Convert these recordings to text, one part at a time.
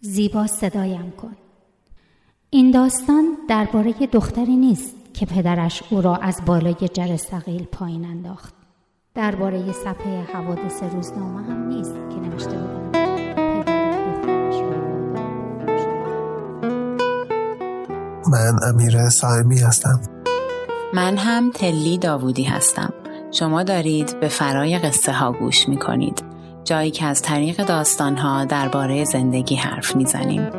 زیبا صدایم کن. این داستان درباره دختری نیست که پدرش او را از بالای جرثقیل پایین انداخت. درباره صفحه حوادث روزنامه هم نیست که نوشته بودند من امیر سایمی هستم. من هم تلی داوودی هستم. شما دارید به فرای قصه ها گوش می کنید جایی که از طریق داستان ها درباره زندگی حرف می‌زنیم.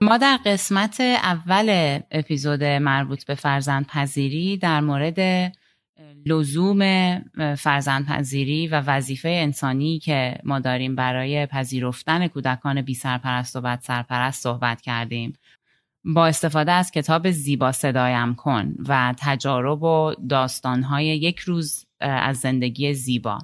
ما در قسمت اول اپیزود مربوط به فرزند پذیری در مورد لزوم فرزند پذیری و وظیفه انسانی که ما داریم برای پذیرفتن کودکان بی سرپرست و بد سرپرست صحبت کردیم با استفاده از کتاب زیبا صدایم کن و تجارب و داستانهای یک روز از زندگی زیبا.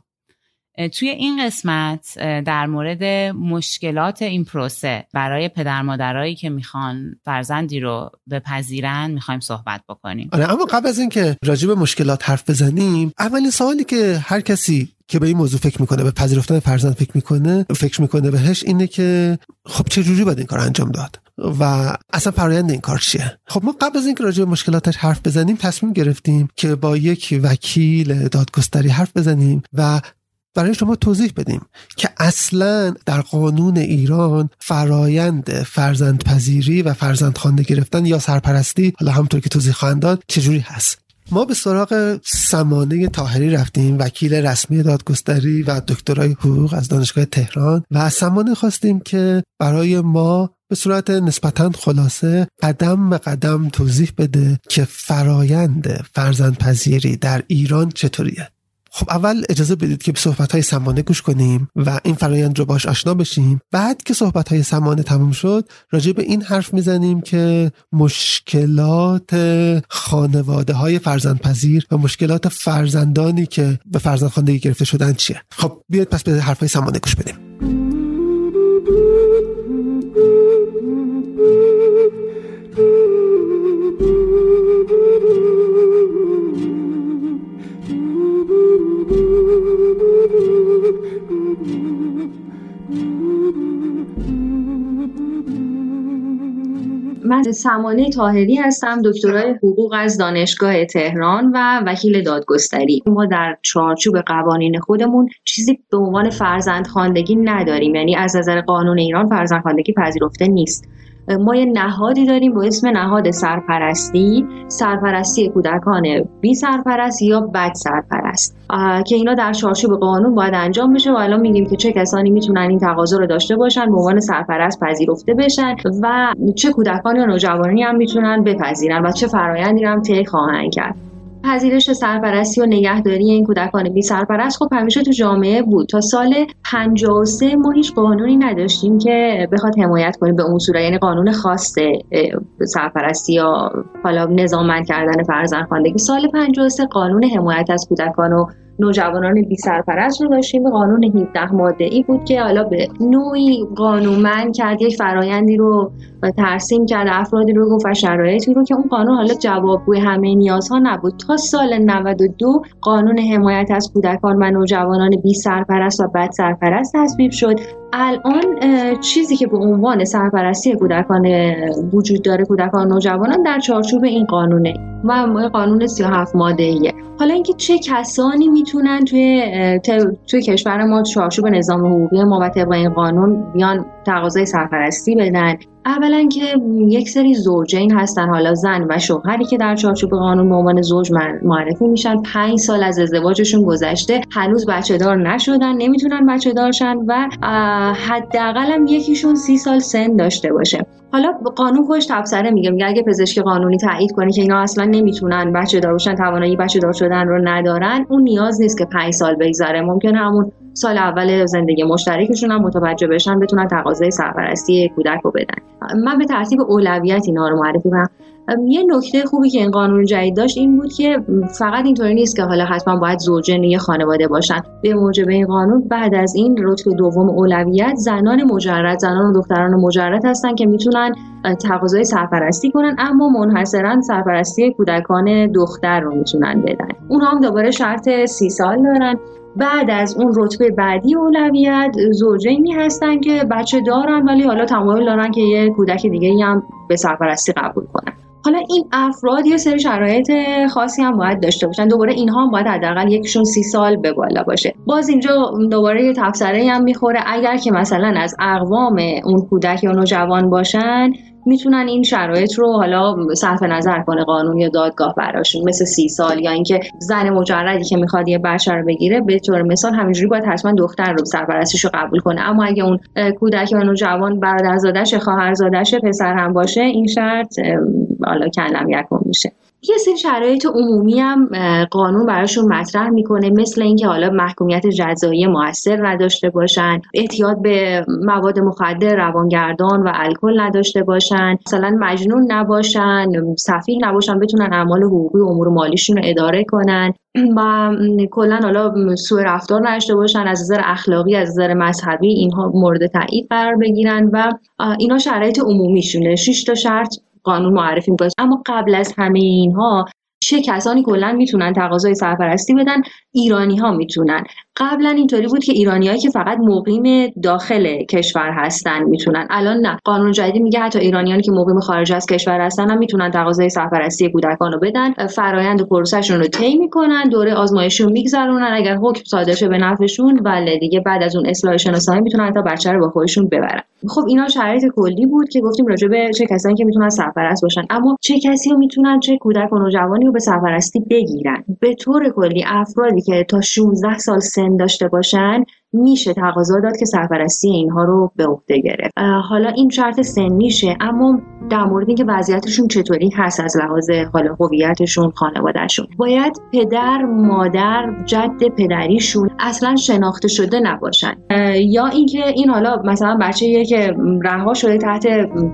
توی این قسمت در مورد مشکلات این پروسه برای پدر مادرایی که می‌خوان فرزندی رو بپذیرن می‌خوایم صحبت بکنیم. آره اما قبل از اینکه راجع به مشکلات حرف بزنیم اولین سوالی که هر کسی که به این موضوع فکر می‌کنه به پذیرفتن فرزند فکر می‌کنه فکر می‌کنه بهش اینه که خب چه جوری باید این کار انجام داد؟ و اصلا فرایند این کار چیه؟ خب ما قبل از اینکه راجع به مشکلاتش حرف بزنیم تصمیم گرفتیم که با یک وکیل دادگستری حرف بزنیم و برای شما توضیح بدیم که اصلا در قانون ایران فرایند فرزند پذیری و فرزند خوانده گرفتن یا سرپرستی حالا همطور که توضیح خواهند داد چجوری هست؟ ما به سراغ سمانه تاهری رفتیم وکیل رسمی دادگستری و دکترای حقوق از دانشگاه تهران و سمانه خواستیم که برای ما به صورت نسبتا خلاصه قدم به قدم توضیح بده که فرایند فرزند پذیری در ایران چطوریه. خب اول اجازه بدید که به صحبت های سمانه گوش کنیم و این فرایند رو باش آشنا بشیم. بعد که صحبت های سمانه تموم شد راجع به این حرف می‌زنیم که مشکلات خانواده های فرزندپذیر و مشکلات فرزندانی که به فرزند خواندگی گرفته شدن چیه. خب بیاید پس به حرف های سمانه گوش بدیم. من سمانه تاهری هستم دکترای حقوق از دانشگاه تهران و وکیل دادگستری. ما در چارچوب قوانین خودمون چیزی به عنوان فرزند خواندگی نداریم یعنی از نظر قانون ایران فرزند خواندگی پذیرفته نیست. ما یه نهادی داریم با اسم نهاد سرپرستی سرپرستی کودکان بی سرپرست یا بد سرپرست. که اینا در چارچوب قانون باید انجام بشه و الان میگیم که چه کسانی می‌تونن این تقاضا رو داشته باشن به عنوان سرپرست پذیرفته بشن و چه کودکان یا نوجوانی هم می‌تونن بپذیرن و چه فرایندی هم طی خواهند کرد. پذیرش سرپرستی و نگهداری این کودکان بی سرپرست خب همیشه تو جامعه بود. تا سال 53 ما هیچ قانونی نداشتیم که بخواد حمایت کنیم به اون صورت. یعنی قانون خاص سرپرستی یا حالا نظاممند کردن فرزندخواندگی سال 53 قانون حمایت از کودکان و نوجوانان بی سرپرست رو داشتیم. به قانون 17 ماده ای بود که حالا به نوعی قانونمند کرد یک فرایندی رو ترسیم کرد افرادی رو گفت و شرایطی رو که اون قانون حالا جوابگوی همه نیازها نبود. تا سال 92 قانون حمایت از کودکان و نوجوانان بی سرپرست و بد سرپرست تصویب شد. الان چیزی که به عنوان سرپرستی کودکان وجود داره کودکان نوجوانان در چارچوب این قانونه. و قانون 37 ماده ایه. حالا اینکه چه کسانی می‌تونن توی توی کشور ما چارچوب نظام حقوقی ما و طبق این قانون بیان تقاضای سرپرستی بدن. اولا که یک سری زوجین هستن حالا زن و شوهری که در چارچوب قانون به عنوان زوج معرفی میشن. پنج سال از ازدواجشون گذشته. هنوز بچه دار نشدن نمی‌تونن بچه دارشن و حداقل هم یکیشون سی سال سن داشته باشه. حالا قانون خودش تبصره میگه میگه اگه پزشک قانونی تایید کنه که اینا اصلا نمی‌تونن بچه دار باشن توانایی بچه دار شدن رو ندارن اون نیاز نیست که پنج سال بگذره. ممکنه همون سال اول زندگی مشترکشون هم متوجه بشن بتونن تقاضای سرپرستی کودک رو بدن. من به ترتیب اولویت اینا رو معرفی کنم. یه نکته خوبی که این قانون جدید داشت این بود که فقط اینطوری نیست که حالا حتما باید زوجین یه خانواده باشن. به موجب این قانون بعد از این رتبه دوم اولویت زنان مجرد زنان و دختران مجرد هستن که می‌تونن تقاضای سرپرستی کنن اما منحصرا سرپرستی کودکان دختر رو می‌تونن بدن. اونها هم دوباره شرط سی سال دارن. بعد از اون رتبه بعدی اولویت زوجینی هستن که بچه دارن ولی حالا تمایل دارن که یه کودک دیگه هم به سرپرستی قبول کنن. حالا این افراد یه سری شرایط خاصی هم باید داشته باشن. دوباره اینها هم باید حداقل یکشون سی سال به بالا باشه. باز اینجا دوباره یه تفسره هم می‌خوره. اگر که مثلا از اقوام اون کودک یا نوجوان باشن می‌تونن این شرایط رو حالا صرف نظر کنه قانون یا دادگاه براشون مثل سی سال یا اینکه زن مجردی که می‌خواد یه بچه رو بگیره به طور مثال همینجوری باید حتما دختر رو سرپرستیش رو قبول کنه. اما اگه اون کودک یا نوجوان برادرزادش خواهرزادش پسر هم باشه این شرط حالا کلم یکم میشه. یه سری شرایط عمومی هم قانون براشون مطرح می‌کنه مثل اینکه حالا محکومیت جزایی موثر نداشته باشن احتیاط به مواد مخدر روانگردان و الکل نداشته باشن مثلا مجنون نباشن سفیه نباشن بتونن اعمال حقوقی و امور مالیشون رو اداره کنن و کلا حالا سوء رفتار نداشته باشن از نظر اخلاقی از نظر مذهبی اینها مورد تایید قرار بگیرن و اینا شرایط عمومیشونه. 6 تا شرط قانون معرفی می‌کنه. اما قبل از همه اینها چه کسانی کلا می‌تونن تقاضای سرپرستی بدن؟ ایرانی ها می‌تونن. قبلا اینطوری بود که ایرانیایی که فقط مقیم داخل کشور هستن می‌تونن. الان نه. قانون جدید میگه حتی ایرانیانی که مقیم خارج از کشور هستن هم می‌تونن تقاضای سرپرستی کودکان رو بدن. فرایند پروسهشون رو طی می‌کنن دوره آزمایشی رو میگذرونن. اگر حکم صادر شه به نفعشون بله دیگه بعد از اون اصلاح شناسایی می‌تونن تا بچه رو با خودشون ببرن. خب اینا شرایط کلی بود که گفتیم راجع به چه کسانی که می‌تونن سرپرست باشن. اما چه کسی رو می‌تونن چه کودک و نوجوانی رو به سرپرستی بگیرن؟ به طور کلی افرادی که تا 16 سال سن داشته باشن میشه تقاضا داد که سرپرستی اینها رو به عهده گرفت. حالا این شرط سنیشه اما در مورد اینکه وضعیتشون چطوری هست از لحاظ حالا هویتشون خانوادهشون. باید پدر مادر جد پدریشون اصلا شناخته شده نباشن. یا اینکه این حالا مثلا بچه که رها شده تحت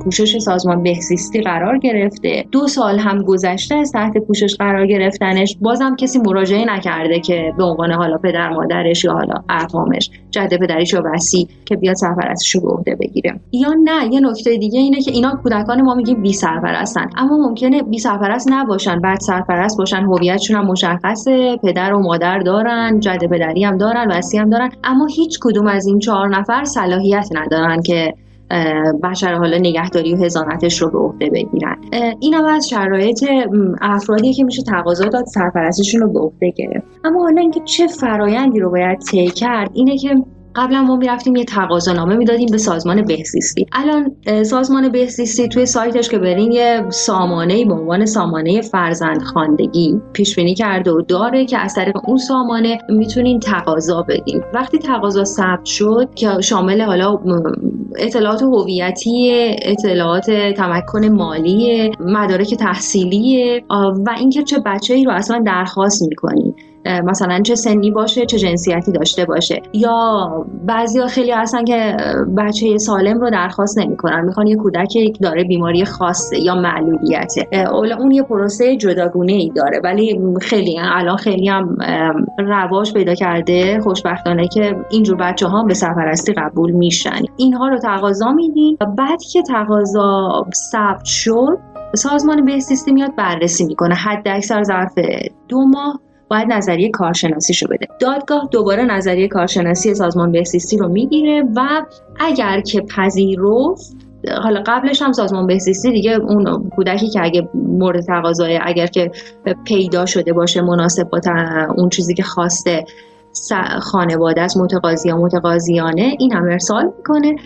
پوشش سازمان بهزیستی قرار گرفته دو سال هم گذشته از تحت پوشش قرار گرفتنش بازم کسی مراجعه نکرده که به عنوان حالا پدر مادرش یا حالا ارقامش جد پدریش و وسی که بیاد سرپرستش رو به عهده بگیره. یا نه یه نکته دیگه اینه که اینا کودکان ما میگیم بی سرپرستن. اما ممکنه بی سرپرست نباشن بعد سرپرست باشن هویتشون هم مشخصه پدر و مادر دارن جد پدری هم دارن وسی هم دارن. اما هیچ کدوم از این چهار نفر صلاحیت ندارن که بشر حالا نگهداری و هزانتش رو به عهده بگیرن. این هم از شرایط افرادی که میشه تقاضا داد سرپرستشون رو به عهده گرفت. اما حالا اینکه چه فرایندی رو باید طی کرد اینه که قبلا ما می‌رفتیم یه نامه می‌دادیم به سازمان بهزیستی. الان سازمان بهزیستی توی سایتش که برین یه سامانه به عنوان سامانه فرزند خاندگی پیش بینی کرده و داره که از طریق اون سامانه می‌تونین تقاضا بدین. وقتی تقاضا ثبت شد که شامل حالا اطلاعات هویتی اطلاعات تمکن مالی مدارک تحصیلی و اینکه چه بچه ای رو اصلا درخواست می‌کنید مثلا چه سنی باشه چه جنسیتی داشته باشه. یا بعضیا خیلی هستن که بچه سالم رو درخواست نمی‌کنن. می‌خوان یه کودک داره بیماری خاصه یا معلولیته. اون یه پروسه جداگونه ای داره. ولی خیلی الان خیلی هم رواج پیدا کرده خوشبختانه که اینجور بچه ها به سرپرستی قبول میشن. اینها رو تقاضا میدین. بعد که تقاضا ثبت شد سازمان بهزیستی میاد بررسی می‌کنه. حد اکثر ظرف دو ماه. باید نظریه کارشناسی رو بده. دادگاه دوباره نظریه کارشناسی سازمان بهزیستی رو می‌گیره و اگر که پذیرفت حالا قبلش هم سازمان بهزیستی دیگه اون کودکی که اگه مورد تقاضای اگر که پیدا شده باشه مناسب با اون چیزی که خواسته خانواده از متقاضی یا متقاضیانه این هم ارسال می‌کنه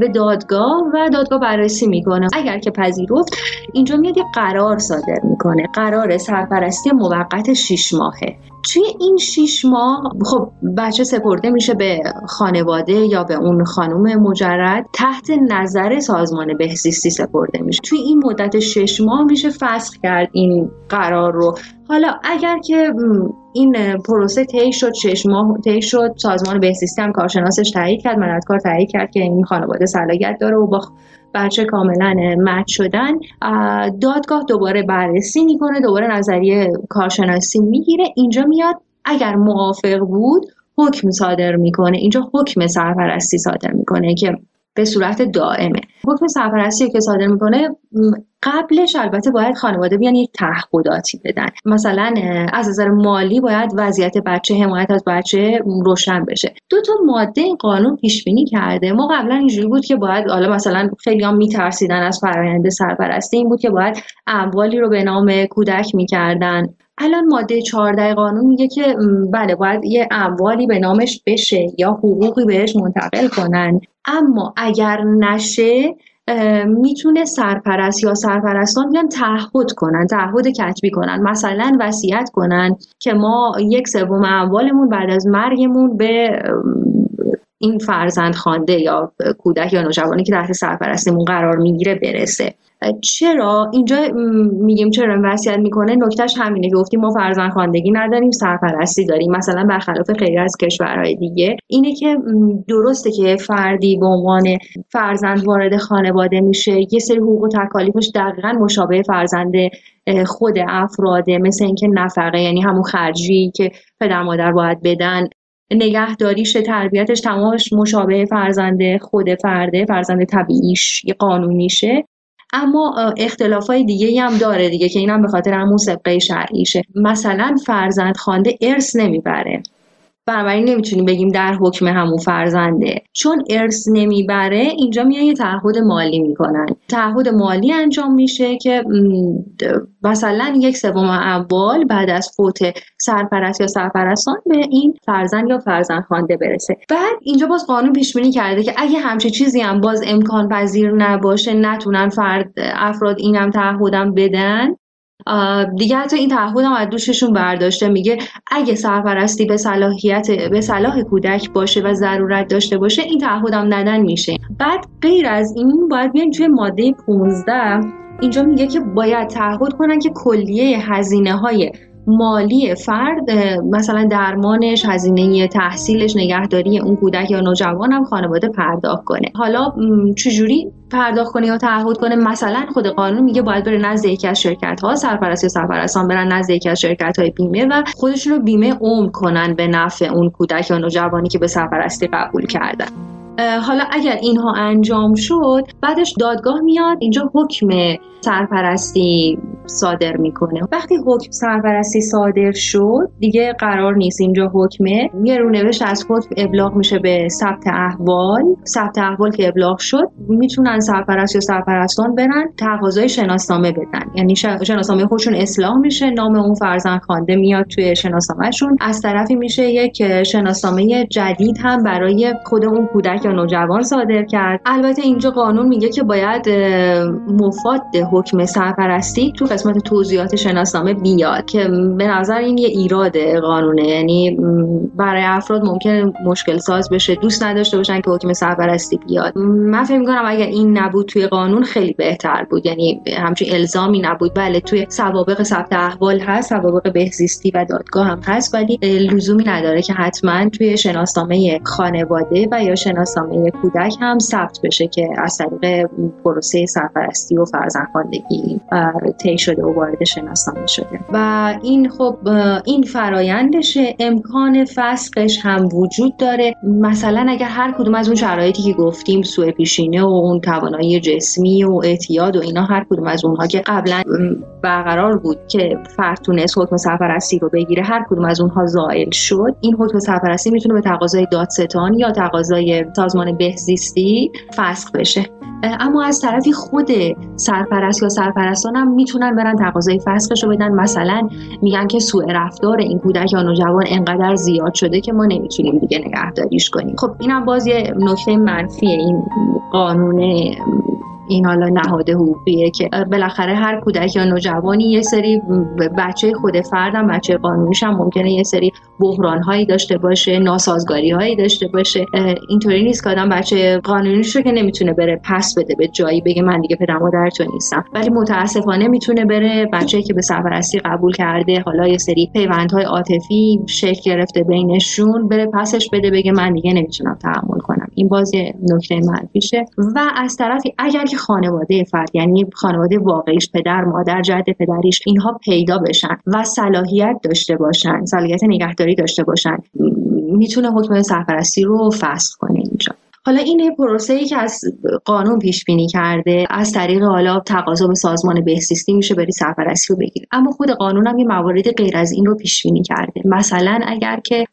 به دادگاه و دادگاه بررسی می‌کنه. اگر که پذیرفت اینجا میاد یه قرار صادر می‌کنه. قرار سرپرستی موقت شیش ماهه. توی این شیش ماه خب بچه سپرده میشه به خانواده یا به اون خانم مجرد. تحت نظر سازمان بهزیستی سپرده میشه. توی این مدت شش ماه میشه فسخ کرد این قرار رو. حالا اگر که این پروسه طی شد شش ماه طی شد سازمان بهزیستی هم کارشناسش تایید کرد مددکار تایید کرد که این خانواده صلاحیت داره و با بچه کاملا مت شدن. دادگاه دوباره بررسی می‌کنه دوباره نظریه کارشناسی می‌گیره اینجا میاد. اگر موافق بود حکم صادر می‌کنه. اینجا حکم سرپرستی صادر می‌کنه که به صورت دائمه. حکم سرپرستی که صادر می‌کنه قبلش البته باید خانواده بیان یک تعهداتی بدن. مثلا از نظر مالی باید وضعیت بچه حمایت از بچه روشن بشه. دو تا ماده این قانون پیش بینی کرده. ما قبلا اینجوری بود که باید حالا مثلا خیلی هم میترسیدن از فرآیند سرپرستی این بود که باید اموالی رو به نام کودک می‌کردن. الان ماده 14 قانون میگه که بله باید یه اموالی به نامش بشه یا حقوقی بهش منتقل کنن. اما اگر نشه می‌تونه سرپرست یا سرپرستان بیان تعهد کنن تعهد کتبی کنن مثلا وصیت کنن که ما یک سوم اموالمون بعد از مرگمون به این فرزند خانده یا کودک یا نوجوانی که تحت سرپرستیمون قرار می‌گیره برسه. چرا؟ اینجا میگیم چرا وصیت می‌کنه؟ نکتهش همینه. که گفتیم ما فرزند خواندگی نداریم سرپرستی داریم. مثلا برخلاف خیلی از کشورهای دیگه. اینه که درسته که فردی به عنوان فرزند وارد خانواده میشه. یه سری حقوق و تکالیفش دقیقا مشابه فرزند خود افراده. مثل اینکه نفقه یعنی همون خرجی که پدر مادر باید بدن. نگهداریش تربیتش تمامش مشابه فرزند خود فرده فرزند طبیعیش قانونیشه. اما اختلاف های دیگه هم داره دیگه که اینم به خاطر همون سبقه شرعیشه. مثلا فرزند خوانده ارث نمی‌بره. بنابراین نمی‌تونیم بگیم در حکم همون فرزنده. چون ارث نمی‌بره اینجا میان یه تعهد مالی می‌کنن. تعهد مالی انجام میشه که مثلا یک سوم اموال بعد از فوت سرپرست یا سرپرستان به این فرزند یا فرزند خوانده برسه. بعد اینجا باز قانون پیش بینی کرده که اگه همچه چیزی هم باز امکان پذیر نباشه نتونن فرد افراد اینم تعهدم بدن. دیگه حتی این تعهد هم از دوششون برداشته. میگه اگه سرپرستی به صلاحیت به صلاح کودک باشه و ضرورت داشته باشه این تعهد هم ندن میشه. بعد غیر از این باید بیان توی ماده 15 اینجا میگه که باید تعهد کنن که کلیه هزینه های مالی فرد مثلا درمانش هزینه تحصیلش نگهداری اون کودک یا نوجوان هم خانواده پرداخت کنه. حالا چجوری پرداخت کنه یا تعهد کنه؟ مثلا خود قانون میگه باید بره نزد یکی از شرکت ها سرپرست یا سرپرستان برن نزد یکی از شرکت های بیمه و خودشون رو بیمه عمر کنن به نفع اون کودک یا نوجوانی که به سرپرستی قبول کردن. حالا اگر اینها انجام شد بعدش دادگاه میاد اینجا حکم سرپرستی صادر می‌کنه. وقتی حکم سرپرستی صادر شد دیگه قرار نیست اینجا حکمه. یه رونوشت از حکم ابلاغ میشه به ثبت احوال. ثبت احوال که ابلاغ شد می‌تونن سرپرست یا سرپرستان برن تقاضای شناسنامه بدن. یعنی شناسنامه خودشون اصلاح میشه نام اون فرزند خوانده میاد توی شناسنامهشون. از طرفی میشه یک شناسنامه جدید هم برای خود اون کودک نوجوان صادر کرد. البته اینجا قانون میگه که باید مفاد حکم سرپرستی تو قسمت توضیحات شناسنامه بیاد که به نظر این یه ایراد قانونه. یعنی برای افراد ممکن مشکل ساز بشه دوست نداشته باشن که حکم سرپرستی بیاد. من فکر می‌کنم اگر این نبود توی قانون خیلی بهتر بود. یعنی همچین الزامی نبود. بله توی سوابق ثبت احوال هست سوابق بهزیستی و دادگاه هم هست ولی لزومی نداره که حتما توی شناسنامه خانواده و یا شناسنامه کودک هم ثبت بشه که از طریق پروسه سرپرستی و فرزند خواندگی طی شده و وارد شناسنامه شده. و این خب این فرایندشه امکان فسقش هم وجود داره. مثلا اگر هر کدوم از اون شرایطی که گفتیم سوء پیشینه و اون توانایی جسمی و اعتیاد و اینا هر کدوم از اونها که قبلا برقرار بود که فرد تونست حکم سرپرستی رو بگیره هر کدوم از اونها زائل شد این حکم سرپرستی می‌تونه به تقاضای دادستان یا تقاضای سازمان بهزیستی فسخ بشه. اما از طرفی خود سرپرست یا سرپرستان هم می‌تونن برن تقاضای فسخش رو بدن. مثلا میگن که سوء رفتار این کودک یا نوجوان انقدر زیاد شده که ما نمی‌تونیم دیگه نگهداریش کنیم. خب اینم باز یه نکته منفی این قانون این حالا نهاد حقوقیه که بالاخره هر کودک یا نوجوانی یه سری بچه خود فردم بچه قانونیش هم ممکنه یه سری بحران هایی داشته باشه ناسازگاری هایی داشته باشه. اینطوری نیست که آدم بچه قانونیش رو که نمی‌تونه بره پس بده به جایی بگه من دیگه پدر مادر تو نیستم. ولی متاسفانه می‌تونه بره بچه‌ای که به سرپرستی قبول کرده حالا یه سری پیوندهای عاطفی شکل گرفته بینشون بره پسش بده بگه من دیگه نمی‌تونم تحمل کنم. این باز نکته منفیشه. و از طرفی اگر که خانواده فرد یعنی خانواده واقعیش پدر مادر جد پدریش اینها پیدا بشن و صلاحیت داشته باشن صلاحیت نگهداری داشته باشن می‌تونه حکم سرپرستی رو فصل کنه اینجا. حالا این پروسه ای که از قانون پیش بینی کرده از طریق حالا تقاضا به سازمان بهزیستی میشه بری سرپرستی رو بگیری. اما خود قانون هم یه موارد غیر از این رو پیش بینی کرده. مثلا اگر که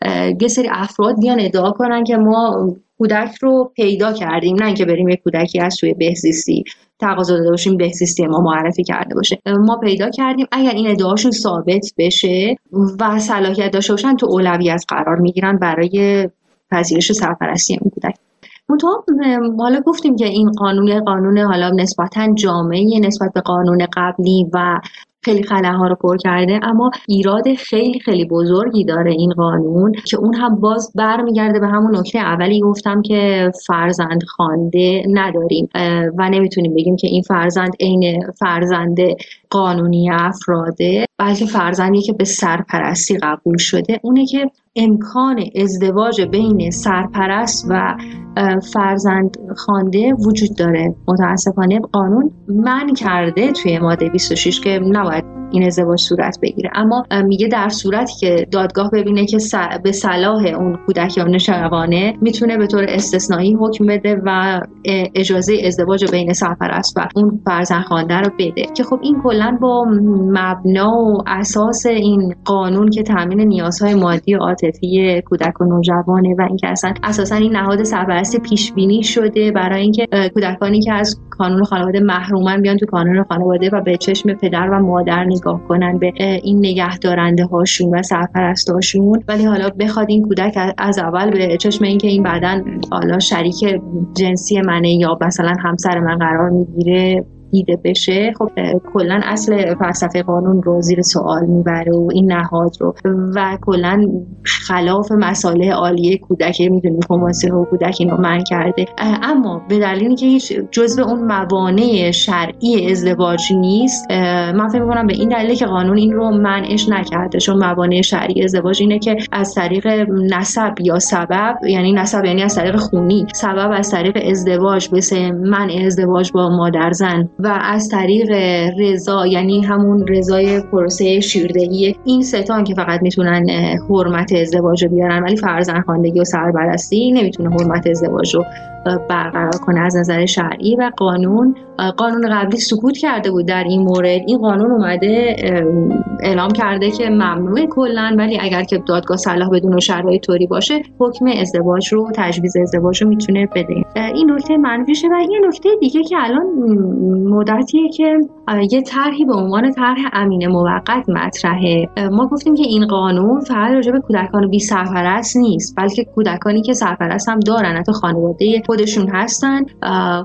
یه سری افراد بیان ادعا کنن که ما کودک رو پیدا کردیم نه اینکه بریم یه کودکی از توی بهزیستی تقاضا داده باشیم بهزیستی ما معرفی کرده باشه. ما پیدا کردیم. اگر این ادعاشون ثابت بشه و صلاحیت داشته باشن تو اولویت قرار می‌گیرن برای پذیرش سرپرستی اون کودک. حالا گفتیم که این قانون قانون حالا نسبتا جامعه نسبت به قانون قبلی و خیلی خلاها رو پر کرده اما ایراد خیلی خیلی بزرگی داره این قانون که اون هم باز برمیگرده به همون نکته اولی گفتم که فرزند خوانده نداریم و نمی‌تونیم بگیم که این فرزند عین فرزند قانونی افراده. بلکه فرزندی که به سرپرستی قبول شده اونه که امکان ازدواج بین سرپرست و فرزند خوانده وجود داره. متاسفانه قانون من کرده توی ماده 26 که نباید این ازدواج صورت بگیره. اما میگه در صورتی که دادگاه ببینه که به صلاح اون کودک یا نوجوانه می‌تونه به طور استثنایی حکم بده و اجازه ازدواج بین سرپرست و اون فرزند خوانده رو بده. که خب این کلا با مبنا اساس این قانون که تامین نیازهای مادی و عاطفی کودک و نوجوانه و اینکه اصلا اساسا این نهاد سرپرستی پیش بینی شده برای اینکه کودکانی که از کانون خانواده محرومن بیان تو کانون خانواده و به چشم پدر و مادر نگاه کنن به این نگهدارنده هاشون و سرپرستاشون ولی حالا بخواد این کودک از اول به چشم اینکه این بعدا حالا شریک جنسی منه یا مثلا همسر من قرار می‌گیره دیده بشه خب کلا اصل فلسفه قانون رو زیر سوال می‌بره و این نهاد رو و کلا خلاف مساله عالیه کودک می‌دونیم کنوانسیون و کودک اینو من کرده. اما به دلیلی که هیچ جزء اون موانع شرعی ازدواج نیست من فکر می‌کنم به این دلیل که قانون این رو منعش نکرده. چون موانع شرعی ازدواج اینه که از طریق نسب یا سبب یعنی نسب یعنی از طریق خونی سبب از طریق ازدواج مثل منع ازدواج با مادر زن و از طریق رضا یعنی همون رضای پروسه شیردهی این ستان که فقط می‌تونن حرمت ازدواج رو بیارن ولی فرزندخواندگی و سرپرستی نمی‌تونه حرمت ازدواج رو برقرار کنه از نظر شرعی و قانون. قانون قبلی سکوت کرده بود در این مورد. این قانون اومده اعلام کرده که ممنوع کلا ولی اگر که دادگاه صلاح بدون شرایط طوری باشه حکم ازدواج رو تجویز ازدواج رو می‌تونه بده. این نکته منفیشه و یه نکته دیگه که الان مدتیه که یه طرحی به عنوان طرح امین موقت مطرحه. ما گفتیم که این قانون فقط راجع به کودکان بی سرپرست نیست بلکه کودکانی که سرپرست هم دارن حتی خانواده خودشون هستن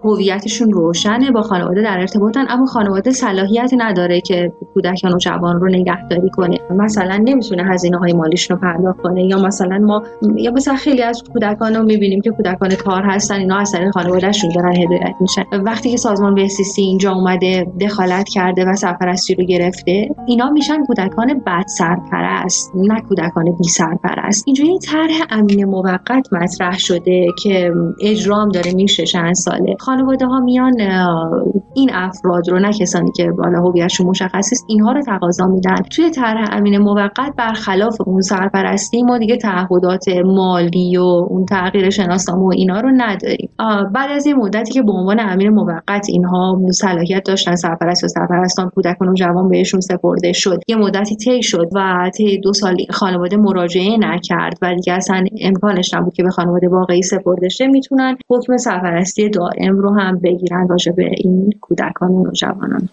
هویتشون روشنه با خانواده در ارتباطن اما خانواده صلاحیت نداره که کودکان و جوان رو نگهداری کنه. مثلا نمی‌تونه هزینه های مالیشون رو پرداخت کنه یا مثلا ما یا مثلا خیلی از کودکان رو می‌بینیم که کودکان کار هستن اینا از طریق خانوادهشون دارن هدایت میشن. وقتی که سازمان بهزیستی اینجا اومده دخالت کرده و سرپرستی رو گرفته اینا میشن کودکان بد سرپرست نه کودکان بی سرپرست اینجوری طرح امین موقت مطرح شده که اجرام داره میشه چند ساله. خانواده ها میان این افراد رو نه کسانی که بالا هویتشون مشخص است اینها رو تقاضا میدن. توی طرح امین موقت برخلاف اون سرپرستی ما دیگه تعهدات مالی و اون تغییر شناسنامه و اینا رو نداریم. بعد از این مدتی که به عنوان امین موقت اینها صلاحیت داشتن سرپرست و سرپرستان کودکان و جوان بهشون سپرده شد. یه مدتی طی شد و طی دو سال خانواده مراجعه نکرد و دیگه اصلا امکانش نبود که به خانواده واقعی سپرده شه. می‌تونن حکم سرپرستی دائم رو هم بگیرن راجع به این کودکان و جوانان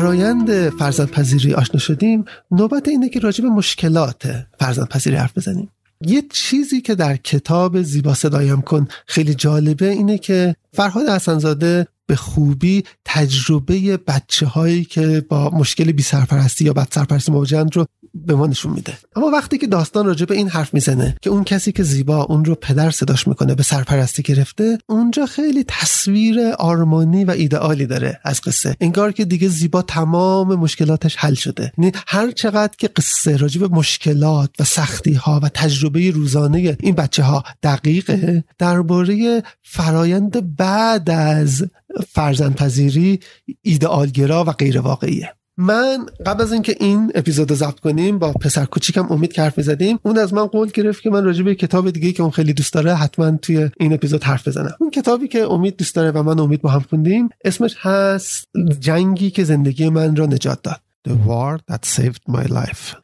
فرایند فرزندپذیری آشنا شدیم نوبت اینه که راجع به مشکلات فرزندپذیری حرف بزنیم. یه چیزی که در کتاب زیبا صدایم کن خیلی جالبه اینه که فرهاد حسنزاده به خوبی تجربه بچه هایی که با مشکل بی سرپرستی یا بد سرپرستی مواجهند رو به ما نشون میده. اما وقتی که داستان راجع به این حرف می‌زنه که اون کسی که زیبا اون رو پدر صداش می‌کنه به سرپرستی گرفته اونجا خیلی تصویر آرمانی و ایدئالی داره از قصه. انگار که دیگه زیبا تمام مشکلاتش حل شده. یعنی هر چقدر که قصه راجع به مشکلات و سختی ها و تجربه روزانه این بچه ها دقیقه درباره فرایند بعد از فرزندپذیری ایدئالگرا و غیر واقعیه من قبل از اینکه این اپیزود ضبط کنیم با پسر کوچیکم امید حرف می‌زدیم اون از من قول گرفت که من راجع به کتاب دیگه که اون خیلی دوست داره حتما توی این اپیزود حرف بزنم. اون کتابی که امید دوست داره و من امید با هم خوندیم اسمش هست جنگی که زندگی من را نجات داد. The War That Saved My Life.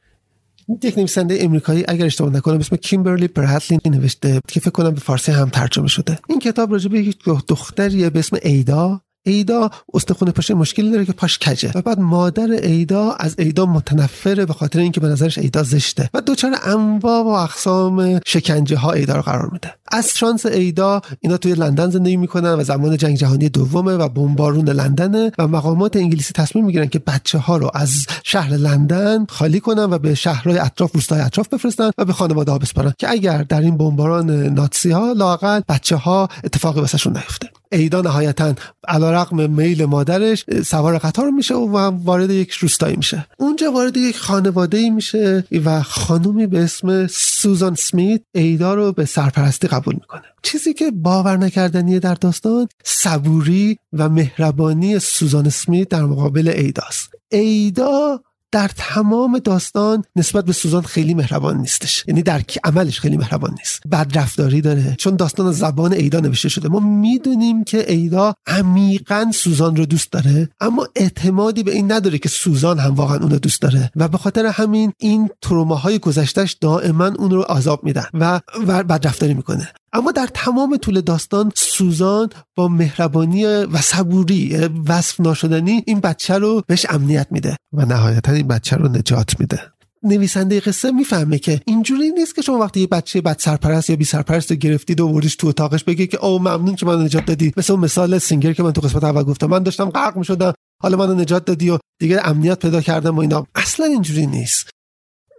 یک نویسنده امریکایی اگر اشتباه نکنم اسم کیمبرلی برادلی نوشته که فکر کنم به فارسی هم ترجمه شده. این کتاب راجع یک دختری به اسم ایدا. ایدا استخونه پاشه مشکلی داره که پاش کجه. و بعد مادر ایدا از ایدا متنفره به خاطر اینکه به نظرش ایدا زشته. و دوچار انواع و اقسام شکنجه ها ایدا رو قرار میده. از شانس ایدا اینا توی لندن زندگی می‌کنن و زمان جنگ جهانی دومه و بمبارون لندنه و مقامات انگلیسی تصمیم می‌گیرن که بچه ها رو از شهر لندن خالی کنن و به شهرهای اطراف روستای اطراف بفرستن و به خانواده ها بسپارن که اگر در این بمباران ناتسی ها لاقل بچه ها اتفاقی واسهشون نیفته. ایدا نهایتا علیرغم میل مادرش سوار قطار میشه و وارد یک روستایی میشه. اونجا وارد یک خانواده میشه و خانومی به اسم سوزان سمیت ایدا رو به سرپرستی قبول می‌کنه. چیزی که باور نکردنیه در داستان صبوری و مهربانی سوزان سمیت در مقابل ایداست. ایدا در تمام داستان نسبت به سوزان خیلی مهربان نیستش. یعنی در عملش خیلی مهربان نیست. بد رفتاری داره. چون داستان زبان ایدا نوشته شده. ما می‌دونیم که ایدا عمیقا سوزان رو دوست داره. اما اعتمادی به این نداره که سوزان هم واقعا اون رو دوست داره. و به خاطر همین این تروماهای گذشتهش دائما اون رو عذاب میدن و بد رفتاری می‌کنه. اما در تمام طول داستان سوزان با مهربانی و صبوری وصف ناشدنی این بچه رو بهش امنیت میده و نهایتا این بچه رو نجات میده. نویسنده قصه می‌فهمه که اینجوری نیست که شما وقتی یه بچه بد سرپرست یا بی سرپرست رو گرفتید و وردیش تو اتاقش بگه که او ممنون که من نجات دادی. مثل اون مثال سینگر که من تو قسمت اول گفتم. من داشتم غرق می‌شدم. حالا منو نجات دادی و دیگه امنیت پیدا کردم و اینا. اصلا اینجوری نیست.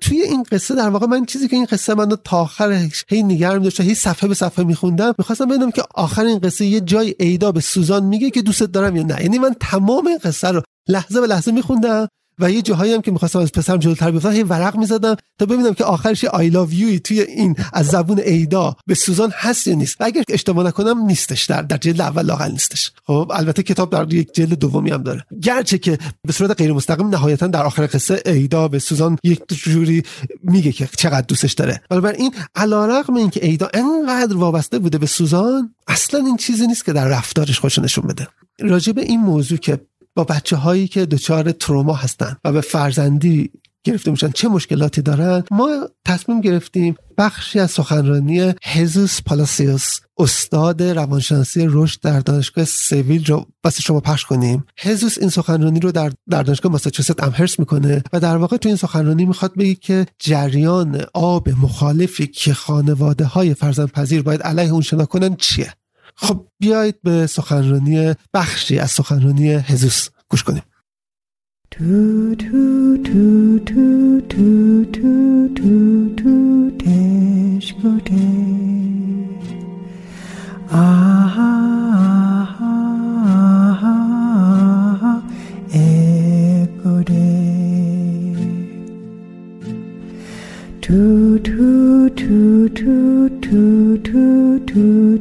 توی این قصه در واقع من چیزی که این قصه من تا آخر هی نگرم داشته هی صفحه به صفحه میخوندم می‌خواستم بدونم که آخر این قصه یه جای ایدا به سوزان میگه که دوستت دارم یا نه. یعنی من تمام این قصه رو لحظه به لحظه میخوندم و یه جاهایی هم که می‌خواستم از پسرم جلوتر بیفتم هی ورق می‌زدم تا ببینم که آخرش آی لاو یو توی این از زبون ایدا به سوزان هست یا نیست. و اگر اشتباه نکنم نیستش در در جلد اول لاقل نیستش. خب البته کتاب در یک جلد دومی هم داره. گرچه که به صورت غیر مستقیم نهایتا در آخر قصه ایدا به سوزان یک جوری میگه که چقدر دوستش داره. این علیرغم اینکه ایدا انقدر وابسته بوده به سوزان اصلا این چیزی نیست که در رفتارش خودش نشون بده. راجع به این موضوع که با بچه هایی که دچار تروما هستن و به فرزندی گرفته میشن. چه مشکلاتی دارن؟ ما تصمیم گرفتیم بخشی از سخنرانی هزوس پالاسیوس استاد روانشناسی رشد در دانشگاه سویل رو واسه شما پخش کنیم. هزوس این سخنرانی رو در, در دانشگاه ماساچوست امهرس می‌کنه و در واقع تو این سخنرانی می‌خواد بگه که جریان آب مخالفی که خانواده های فرزندپذیر باید علیه اون شنا کنن چیه؟ خب بیایید به سخنرانی بخشی از سخنرانی هزوس گوش کنیم تو تو تو تو تو تو تو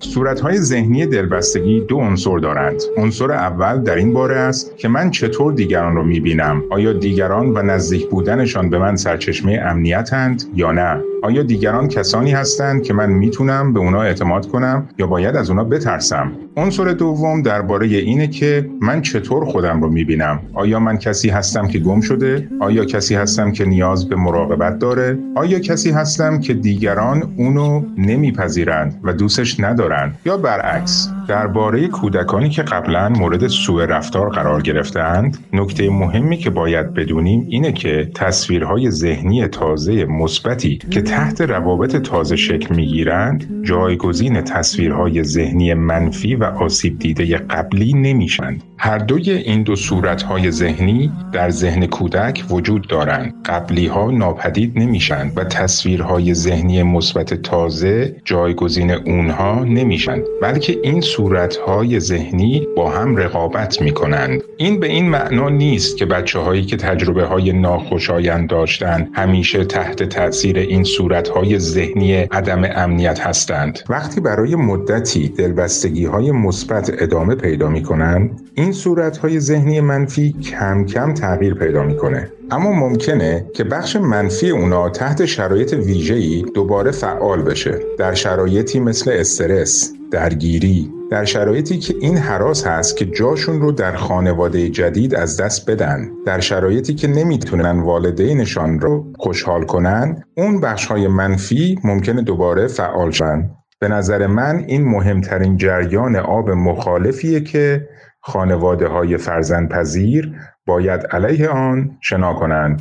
صورتهای ذهنی دلبستگی دو عنصر دارند. عنصر اول در این باره است که من چطور دیگران را می‌بینم؟ آیا دیگران و نزدیک بودنشان به من سرچشمه امنیتند یا نه؟ آیا دیگران کسانی هستند که من می‌تونم به اونا اعتماد کنم یا باید از اونا بترسم؟ عنصر دوم درباره اینه که من چطور خودم رو می‌بینم؟ آیا من کسی هستم که گم شده؟ آیا کسی هستم که نیاز به مراقبت داره؟ آیا کسی هستم که دیگران اونو نمیپذیرند و دوستش ندارند؟ یا برعکس؟ درباره کودکانی که قبلا مورد سوء رفتار قرار گرفتند نکته مهمی که باید بدونیم اینه که تصویرهای ذهنی تازه مثبتی که تحت روابط تازه شکل می‌گیرند جایگزین تصویرهای ذهنی منفی و آسیب دیده قبلی نمیشند هر دوی این دو صورتهای ذهنی در ذهن کودک وجود دارند قبلی ها ناپدید نمیشند و تصویرهای ذهنی مثبت تازه جایگزین اونها نمیشند بلکه این صورتهای ذهنی با هم رقابت می کنند. این به این معنا نیست که بچه هایی که تجربه های ناخوشایند داشتند همیشه تحت تاثیر این صورتهای ذهنی عدم امنیت هستند. وقتی برای مدتی دلبستگی های مثبت ادامه پیدا می کنند، این صورتهای ذهنی منفی کم کم تغییر پیدا می‌کنه. اما ممکنه که بخش منفی اونا تحت شرایط ویژه‌ای دوباره فعال بشه در شرایطی مثل استرس، درگیری، در شرایطی که این حراس هست که جاشون رو در خانواده جدید از دست بدن در شرایطی که نمی‌تونن والدینشان رو خوشحال کنن اون بخشهای منفی ممکنه دوباره فعال شن به نظر من این مهمترین جریان آب مخالفیه که خانواده های فرزند پذیر باید علیه آن شنا کنند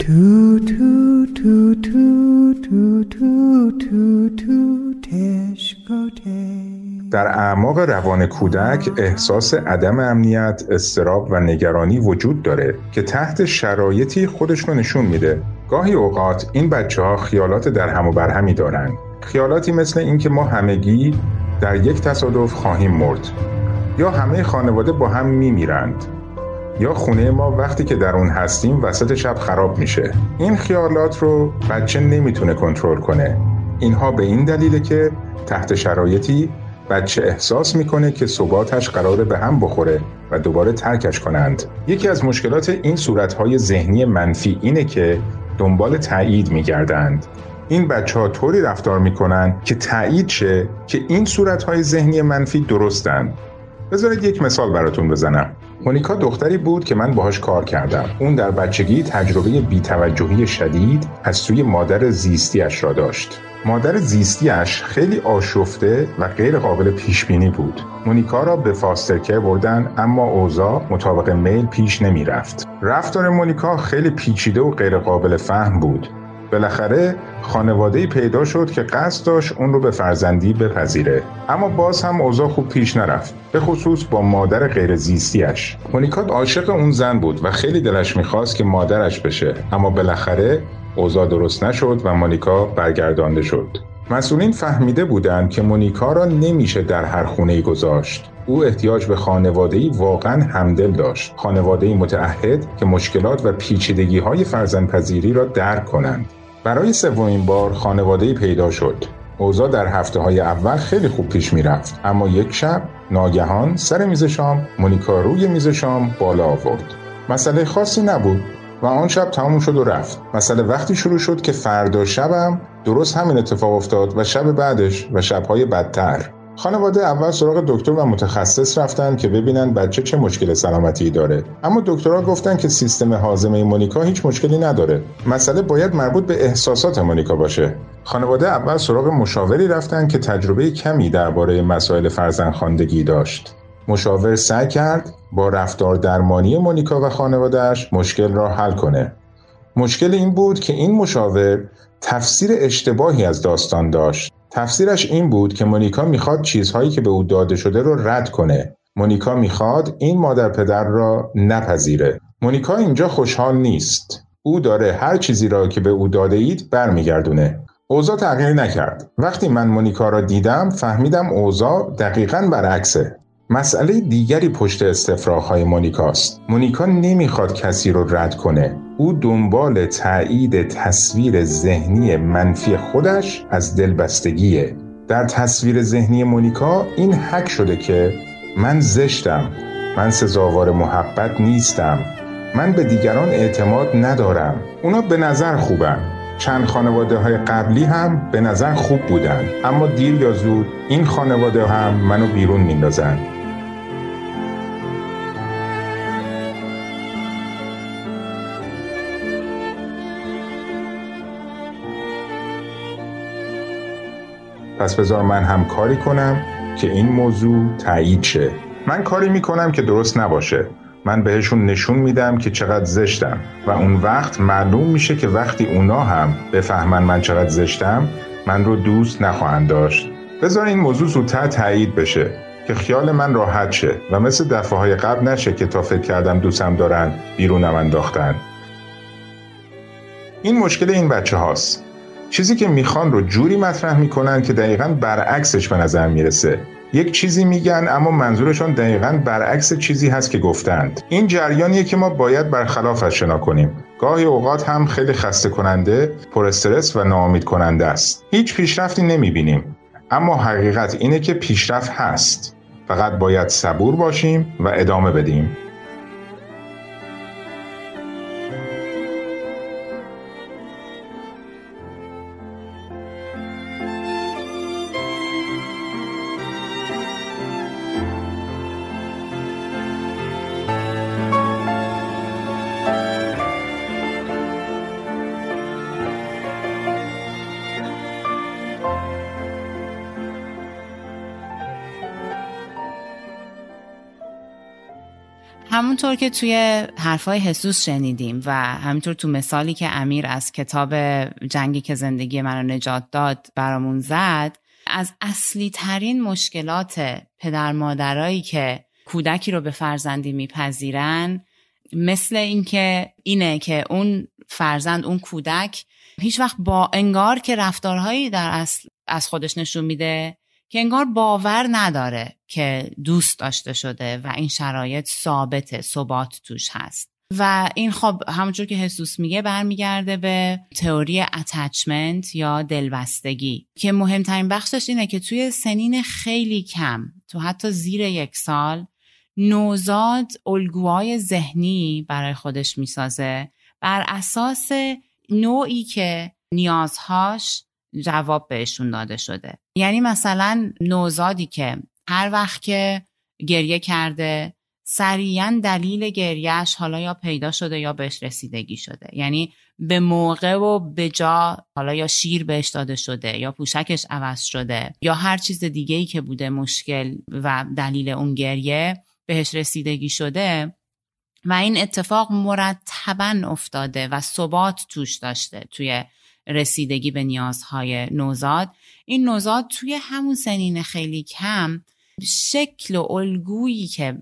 در اعماق روان کودک احساس عدم امنیت، استراب و نگرانی وجود داره که تحت شرایطی خودش رو نشون میده. گاهی اوقات این بچه ها خیالات در هم و برهمی دارند. خیالاتی مثل اینکه ما همگی در یک تصادف خواهیم مرد یا همه خانواده با هم میمیرند. یا خونه ما وقتی که در اون هستیم وسط شب خراب میشه. این خیالات رو بچه نمی‌تونه کنترل کنه. اینها به این دلیله که تحت شرایطی بچه احساس می‌کنه که ثباتش قراره به هم بخوره و دوباره ترکش کنند. یکی از مشکلات این صورتهای ذهنی منفی اینه که دنبال تایید میگردند. این بچه ها طوری رفتار می‌کنن که تایید شه که این صورتهای ذهنی منفی درستند بذارید یک مثال براتون بزنم مونیکا دختری بود که من باهاش کار کردم اون در بچگی تجربه بیتوجهی شدید از سوی مادر زیستیش را داشت مادر زیستیش خیلی آشفته و غیر قابل پیش بینی بود. مونیکا را به فاسترکر بردن اما اوضاع مطابق میل پیش نمی رفت. رفتار مونیکا خیلی پیچیده و غیر قابل فهم بود. بالاخره خانواده پیدا شد که قصد داشت اون رو به فرزندی بپذیره. اما باز هم اوضاع خوب پیش نرفت. به خصوص با مادر غیر زیستیش مونیکا عاشق اون زن بود و خیلی دلش می‌خواست که مادرش بشه. اما بالاخره اوضاع درست نشد و مونیکا برگردانده شد. مسئولین فهمیده بودند که مونیکا را نمیشه در هر خونه گذاشت. او احتیاج به خانواده‌ای واقعا همدل داشت خانواده‌ای متعهد که مشکلات و پیچیدگی های فرزندپذیری را درک کنند برای سومین بار خانواده پیدا شد. اوضاع در هفته های اول خیلی خوب پیش می رفت اما یک شب ناگهان سر میز شام مونیکا روی میز شام بالا آورد. مسئله خاصی نبود و آن شب تموم شد و رفت. مسئله وقتی شروع شد که فردا شبم درست همین اتفاق افتاد و شب بعدش و شبهای بدتر. خانواده اول سراغ دکتر و متخصص رفتن که ببینن بچه چه مشکل سلامتی داره. اما دکترها گفتن که سیستم هاضمه مونیکا هیچ مشکلی نداره. مسئله باید مربوط به احساسات مونیکا باشه. خانواده اول سراغ مشاوری رفتن که تجربه کمی درباره مسائل فرزندخواندگی داشت. مشاور سعی کرد با رفتار درمانی مونیکا و خانوادهش مشکل را حل کنه. مشکل این بود که این مشاور تفسیر اشتباهی از داستان داشت. تفسیرش این بود که مونیکا می‌خواد چیزهایی که به او داده شده رو رد کنه. مونیکا می‌خواد این مادر پدر را نپذیره. مونیکا اینجا خوشحال نیست. او داره هر چیزی را که به او داده اید برمیگردونه. اوضاع تغییر نکرد. وقتی من مونیکا را دیدم فهمیدم اوضاع دقیقا برعکسه. مسئله دیگری پشت استفراغ مونیکاست. مونیکا نمی‌خواد کسی رو رد کنه. او دنبال تایید تصویر ذهنی منفی خودش از دلبستگیه. در تصویر ذهنی مونیکا این حک شده که من زشتم، من سزاوار محبت نیستم، من به دیگران اعتماد ندارم. اونا به نظر خوبن. چند خانواده های قبلی هم به نظر خوب بودن اما دیر یا زود این خانواده هم منو بیرون میندازن پس بذار من هم کاری کنم که این موضوع تایید شه. من کاری می‌کنم که درست نباشه. من بهشون نشون میدم که چقدر زشتم و اون وقت معلوم میشه که وقتی اونا هم بفهمن من چقدر زشتم من رو دوست نخواهند داشت. بذار این موضوع زودتر تایید بشه که خیال من راحت شه و مثل دفعه های قبل نشه که تا فکر کردم دوستم دارن بیرونم انداختن. این مشکل این بچه هاست چیزی که می‌خوان رو جوری مطرح می‌کنن که دقیقا برعکسش به نظر می‌رسه. یک چیزی میگن اما منظورشان دقیقا برعکس چیزی هست که گفتند. این جریانیه که ما باید برخلافش شنا کنیم. گاهی اوقات هم خیلی خسته کننده پر استرس و ناامید کننده است. هیچ پیشرفتی نمی‌بینیم. اما حقیقت اینه که پیشرفت هست. فقط باید صبور باشیم و ادامه بدیم. همونطور که توی حرفای حسوس شنیدیم و همینطور تو مثالی که امیر از کتاب جنگی که زندگی من رو نجات داد برامون زد از اصلی ترین مشکلات پدر مادرایی که کودکی رو به فرزندی میپذیرن مثل اینکه اینه که اون فرزند اون کودک هیچ وقت با انگار که رفتارهایی در اصل از خودش نشون میده که انگار باور نداره که دوست داشته شده و این شرایط ثابت ثبات توش هست. و این خب همونجور که حسوس میگه برمیگرده به تئوری اتچمنت یا دلبستگی که مهمترین بخشش اینه که توی سنین خیلی کم تو حتی زیر یک سال نوزاد الگوهای ذهنی برای خودش می‌سازه بر اساس نوعی که نیازهاش جواب بهشون داده شده. یعنی مثلا نوزادی که هر وقت که گریه کرده سریعا دلیل گریهش حالا یا پیدا شده یا بهش رسیدگی شده. یعنی به موقع و به جا حالا یا شیر بهش داده شده یا پوشکش عوض شده یا هر چیز دیگه ای که بوده مشکل و دلیل اون گریه بهش رسیدگی شده و این اتفاق مرتبا افتاده و ثبات توش داشته توی رسیدگی به نیازهای نوزاد. این نوزاد توی همون سنین خیلی کم شکل و الگویی که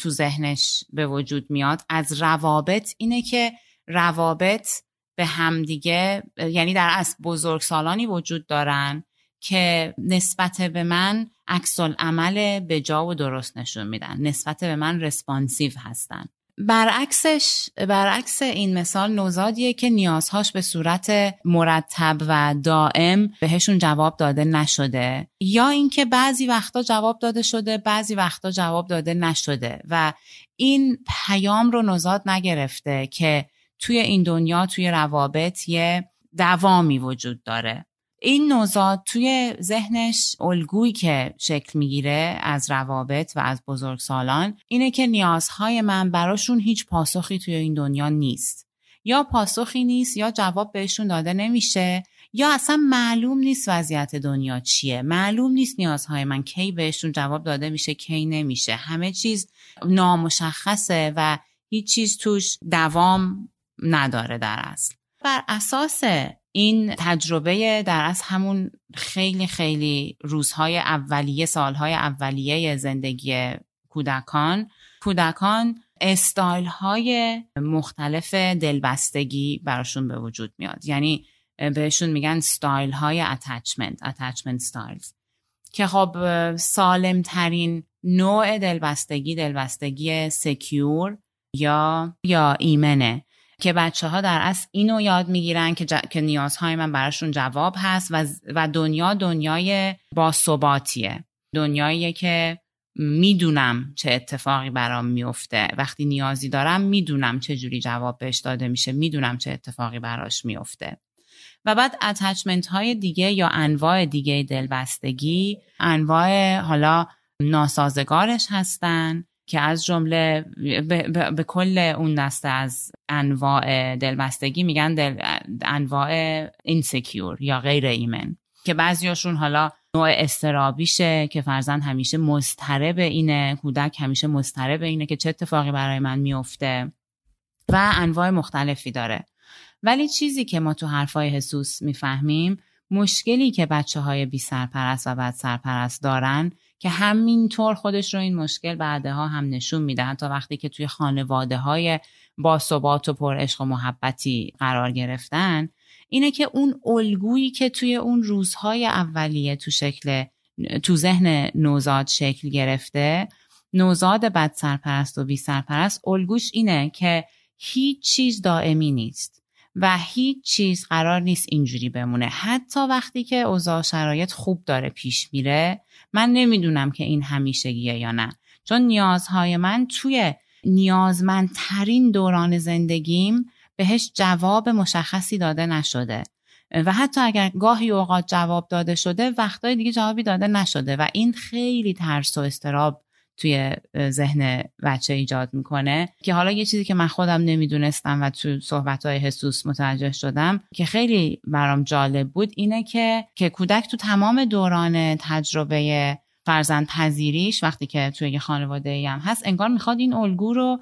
تو ذهنش به وجود میاد از روابط اینه که روابط به همدیگه یعنی در اصل بزرگ سالانی وجود دارن که نسبت به من عکس عمل به جا و درست نشون میدن نسبت به من رسپانسیو هستن. برعکسش برعکس این مثال نوزادیه که نیازهاش به صورت مرتب و دائم بهشون جواب داده نشده. یا اینکه بعضی وقتا جواب داده شده بعضی وقتا جواب داده نشده و این پیام رو نوزاد نگرفته که توی این دنیا توی روابط یه دوامی وجود داره. این نوزاد توی ذهنش الگویی که شکل می‌گیره از روابط و از بزرگسالان اینه که نیازهای من براشون هیچ پاسخی توی این دنیا نیست. یا پاسخی نیست یا جواب بهشون داده نمیشه یا اصلا معلوم نیست وضعیت دنیا چیه. معلوم نیست نیازهای من کی بهشون جواب داده میشه کی نمیشه. همه چیز نامشخصه و هیچ چیز توش دوام نداره در اصل. بر اساس این تجربه در از همون خیلی خیلی روزهای اولیه سالهای اولیه زندگی کودکان. کودکان استایل های مختلف دلبستگی براشون به وجود میاد. یعنی بهشون میگن ستایل های attachment attachment styles که خب سالم ترین نوع دلبستگی دلبستگی secure یا یا ایمنه. که بچه ها در اصل اینو یاد می‌گیرن که, که نیازهای من براشون جواب هست و, و دنیا دنیای باثباتیه. دنیاییه که می‌دونم چه اتفاقی برام میفته وقتی نیازی دارم می‌دونم چه جوری جواب بهش داده میشه. می‌دونم چه اتفاقی براش میفته و بعد اتچمنت های دیگه یا انواع دیگه دلبستگی انواع حالا ناسازگارش هستن که از جمله به, کل اون دسته از انواع دلبستگی میگن دل انواع اینسکیور یا غیر ایمن که بعضیاشون حالا نوع استرابیشه که فرزند همیشه مضطرب اینه کودک همیشه مضطرب اینه که چه اتفاقی برای من میفته و انواع مختلفی داره. ولی چیزی که ما تو حرفای حسوس می‌فهمیم مشکلی که بچه های بی سرپرست و بد سرپرست دارن که همینطور خودش رو این مشکل بعدها هم نشون میده. تا وقتی که توی خانواده های با ثبات و پر عشق و محبتی قرار گرفتن اینه که اون الگویی که توی اون روزهای اولیه تو شکل تو ذهن نوزاد شکل گرفته نوزاد بد سرپرست و بی سرپرست الگوش اینه که هیچ چیز دائمی نیست و هیچ چیز قرار نیست اینجوری بمونه. حتی وقتی که اوضاع شرایط خوب داره پیش میره من نمی‌دونم که این همیشگیه یا نه. چون نیازهای من توی نیازمندترین دوران زندگیم بهش جواب مشخصی داده نشده. و حتی اگر گاهی اوقات جواب داده شده وقتای دیگه جوابی داده نشده و این خیلی ترس و استراب توی ذهن بچه ایجاد می‌کنه. که حالا یه چیزی که من خودم نمی‌دونستم و تو صحبت های حسوس متوجه شدم که خیلی برام جالب بود اینه که که کودک تو تمام دوران تجربه فرزند پذیریش وقتی که توی یه خانواده هم هست انگار می‌خواد این الگو رو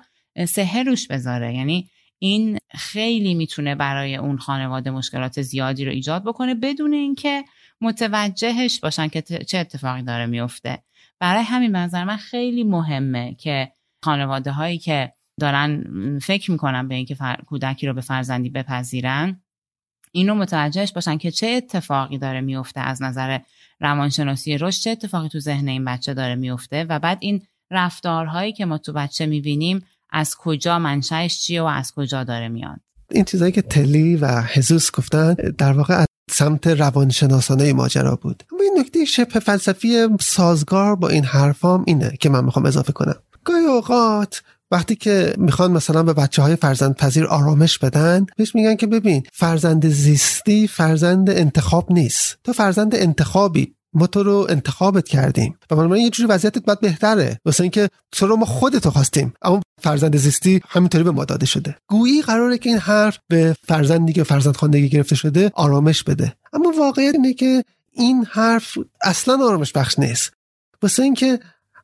سهه روش بذاره. یعنی این خیلی می‌تونه برای اون خانواده مشکلات زیادی رو ایجاد بکنه بدون اینکه متوجهش باشن که چه اتفاقی داره میفته. برای همین نظر من خیلی مهمه که خانواده هایی که دارن فکر می‌کنن به اینکه کودکی رو به فرزندی بپذیرن اینو متوجهش باشن که چه اتفاقی داره میفته از نظر روانشناسی رشد چه اتفاقی تو ذهن این بچه داره میفته و بعد این رفتارهایی که ما تو بچه می‌بینیم از کجا منشأش چیه و از کجا داره میاد؟ این چیزایی که تلی و هزوس گفتن در واقع از سمت روانشناسانه ماجرا بود. اما این نکته شبه فلسفی سازگار با این حرفام اینه که من می‌خوام اضافه کنم. گاهی اوقات وقتی که می‌خوان مثلا به بچه های فرزند پذیر آرامش بدن بهش میگن که ببین فرزند زیستی فرزند انتخاب نیست. تو فرزند انتخابی. ما تو رو انتخابت کردیم. و بنابراین یه جوری وضعیتت باید بهتره. واسه اینکه تو رو ما خودتو خواستیم. اما فرزند زیستی همینطوری به ما داده شده. گویی قراره که این حرف به فرزندی که فرزند خواندگی گرفته شده آرامش بده. اما واقعیت اینه که این حرف اصلا آرامش بخش نیست. واسه اینکه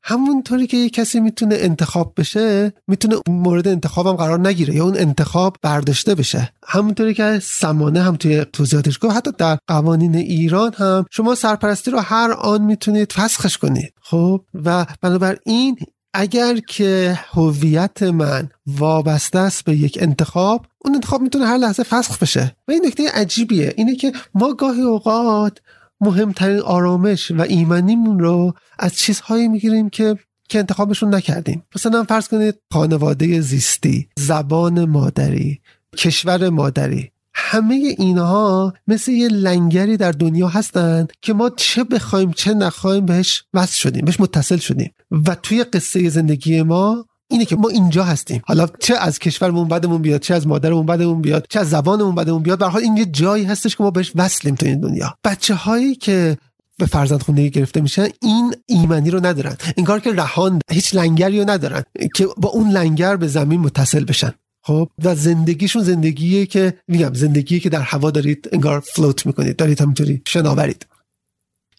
همونطوری که یه کسی می‌تونه انتخاب بشه می‌تونه مورد انتخابم قرار نگیره یا اون انتخاب برداشته بشه. همونطوری که سمانه هم توی توضیحاتش گفت حتی در قوانین ایران هم شما سرپرستی رو هر آن می‌تونید فسخش کنید. خب؟ و بنابراین اگر که هویت من وابسته است به یک انتخاب اون انتخاب می‌تونه هر لحظه فسخ بشه. و این نکته عجیبیه. اینه که ما گاهی اوقات مهمترین آرامش و ایمنیمون رو از چیزهایی می‌گیریم که که انتخابشون نکردیم. مثلا فرض کنید خانواده زیستی زبان مادری کشور مادری. همه اینها مثل یه لنگری در دنیا هستند که ما چه بخوایم چه نخوایم بهش وصل شدیم بهش متصل شدیم. و توی قصه زندگی ما اینه که ما اینجا هستیم. حالا چه از کشورمون بدمون بیاد چه از مادرمون بدمون بیاد چه از زبانمون بدمون بیاد به حال این یه جایی هستش که ما بهش وصلیم تو این دنیا. بچه هایی که به فرزند خوندگی گرفته میشن این ایمنی رو ندارن. انگار که رهان هیچ لنگری رو ندارن که با اون لنگر به زمین متصل بشن. خب؟ و زندگیشون زندگیه که میگم زندگیه که در هوا دارید انگار فلوت می‌کنید دارید همینطوری شناورید.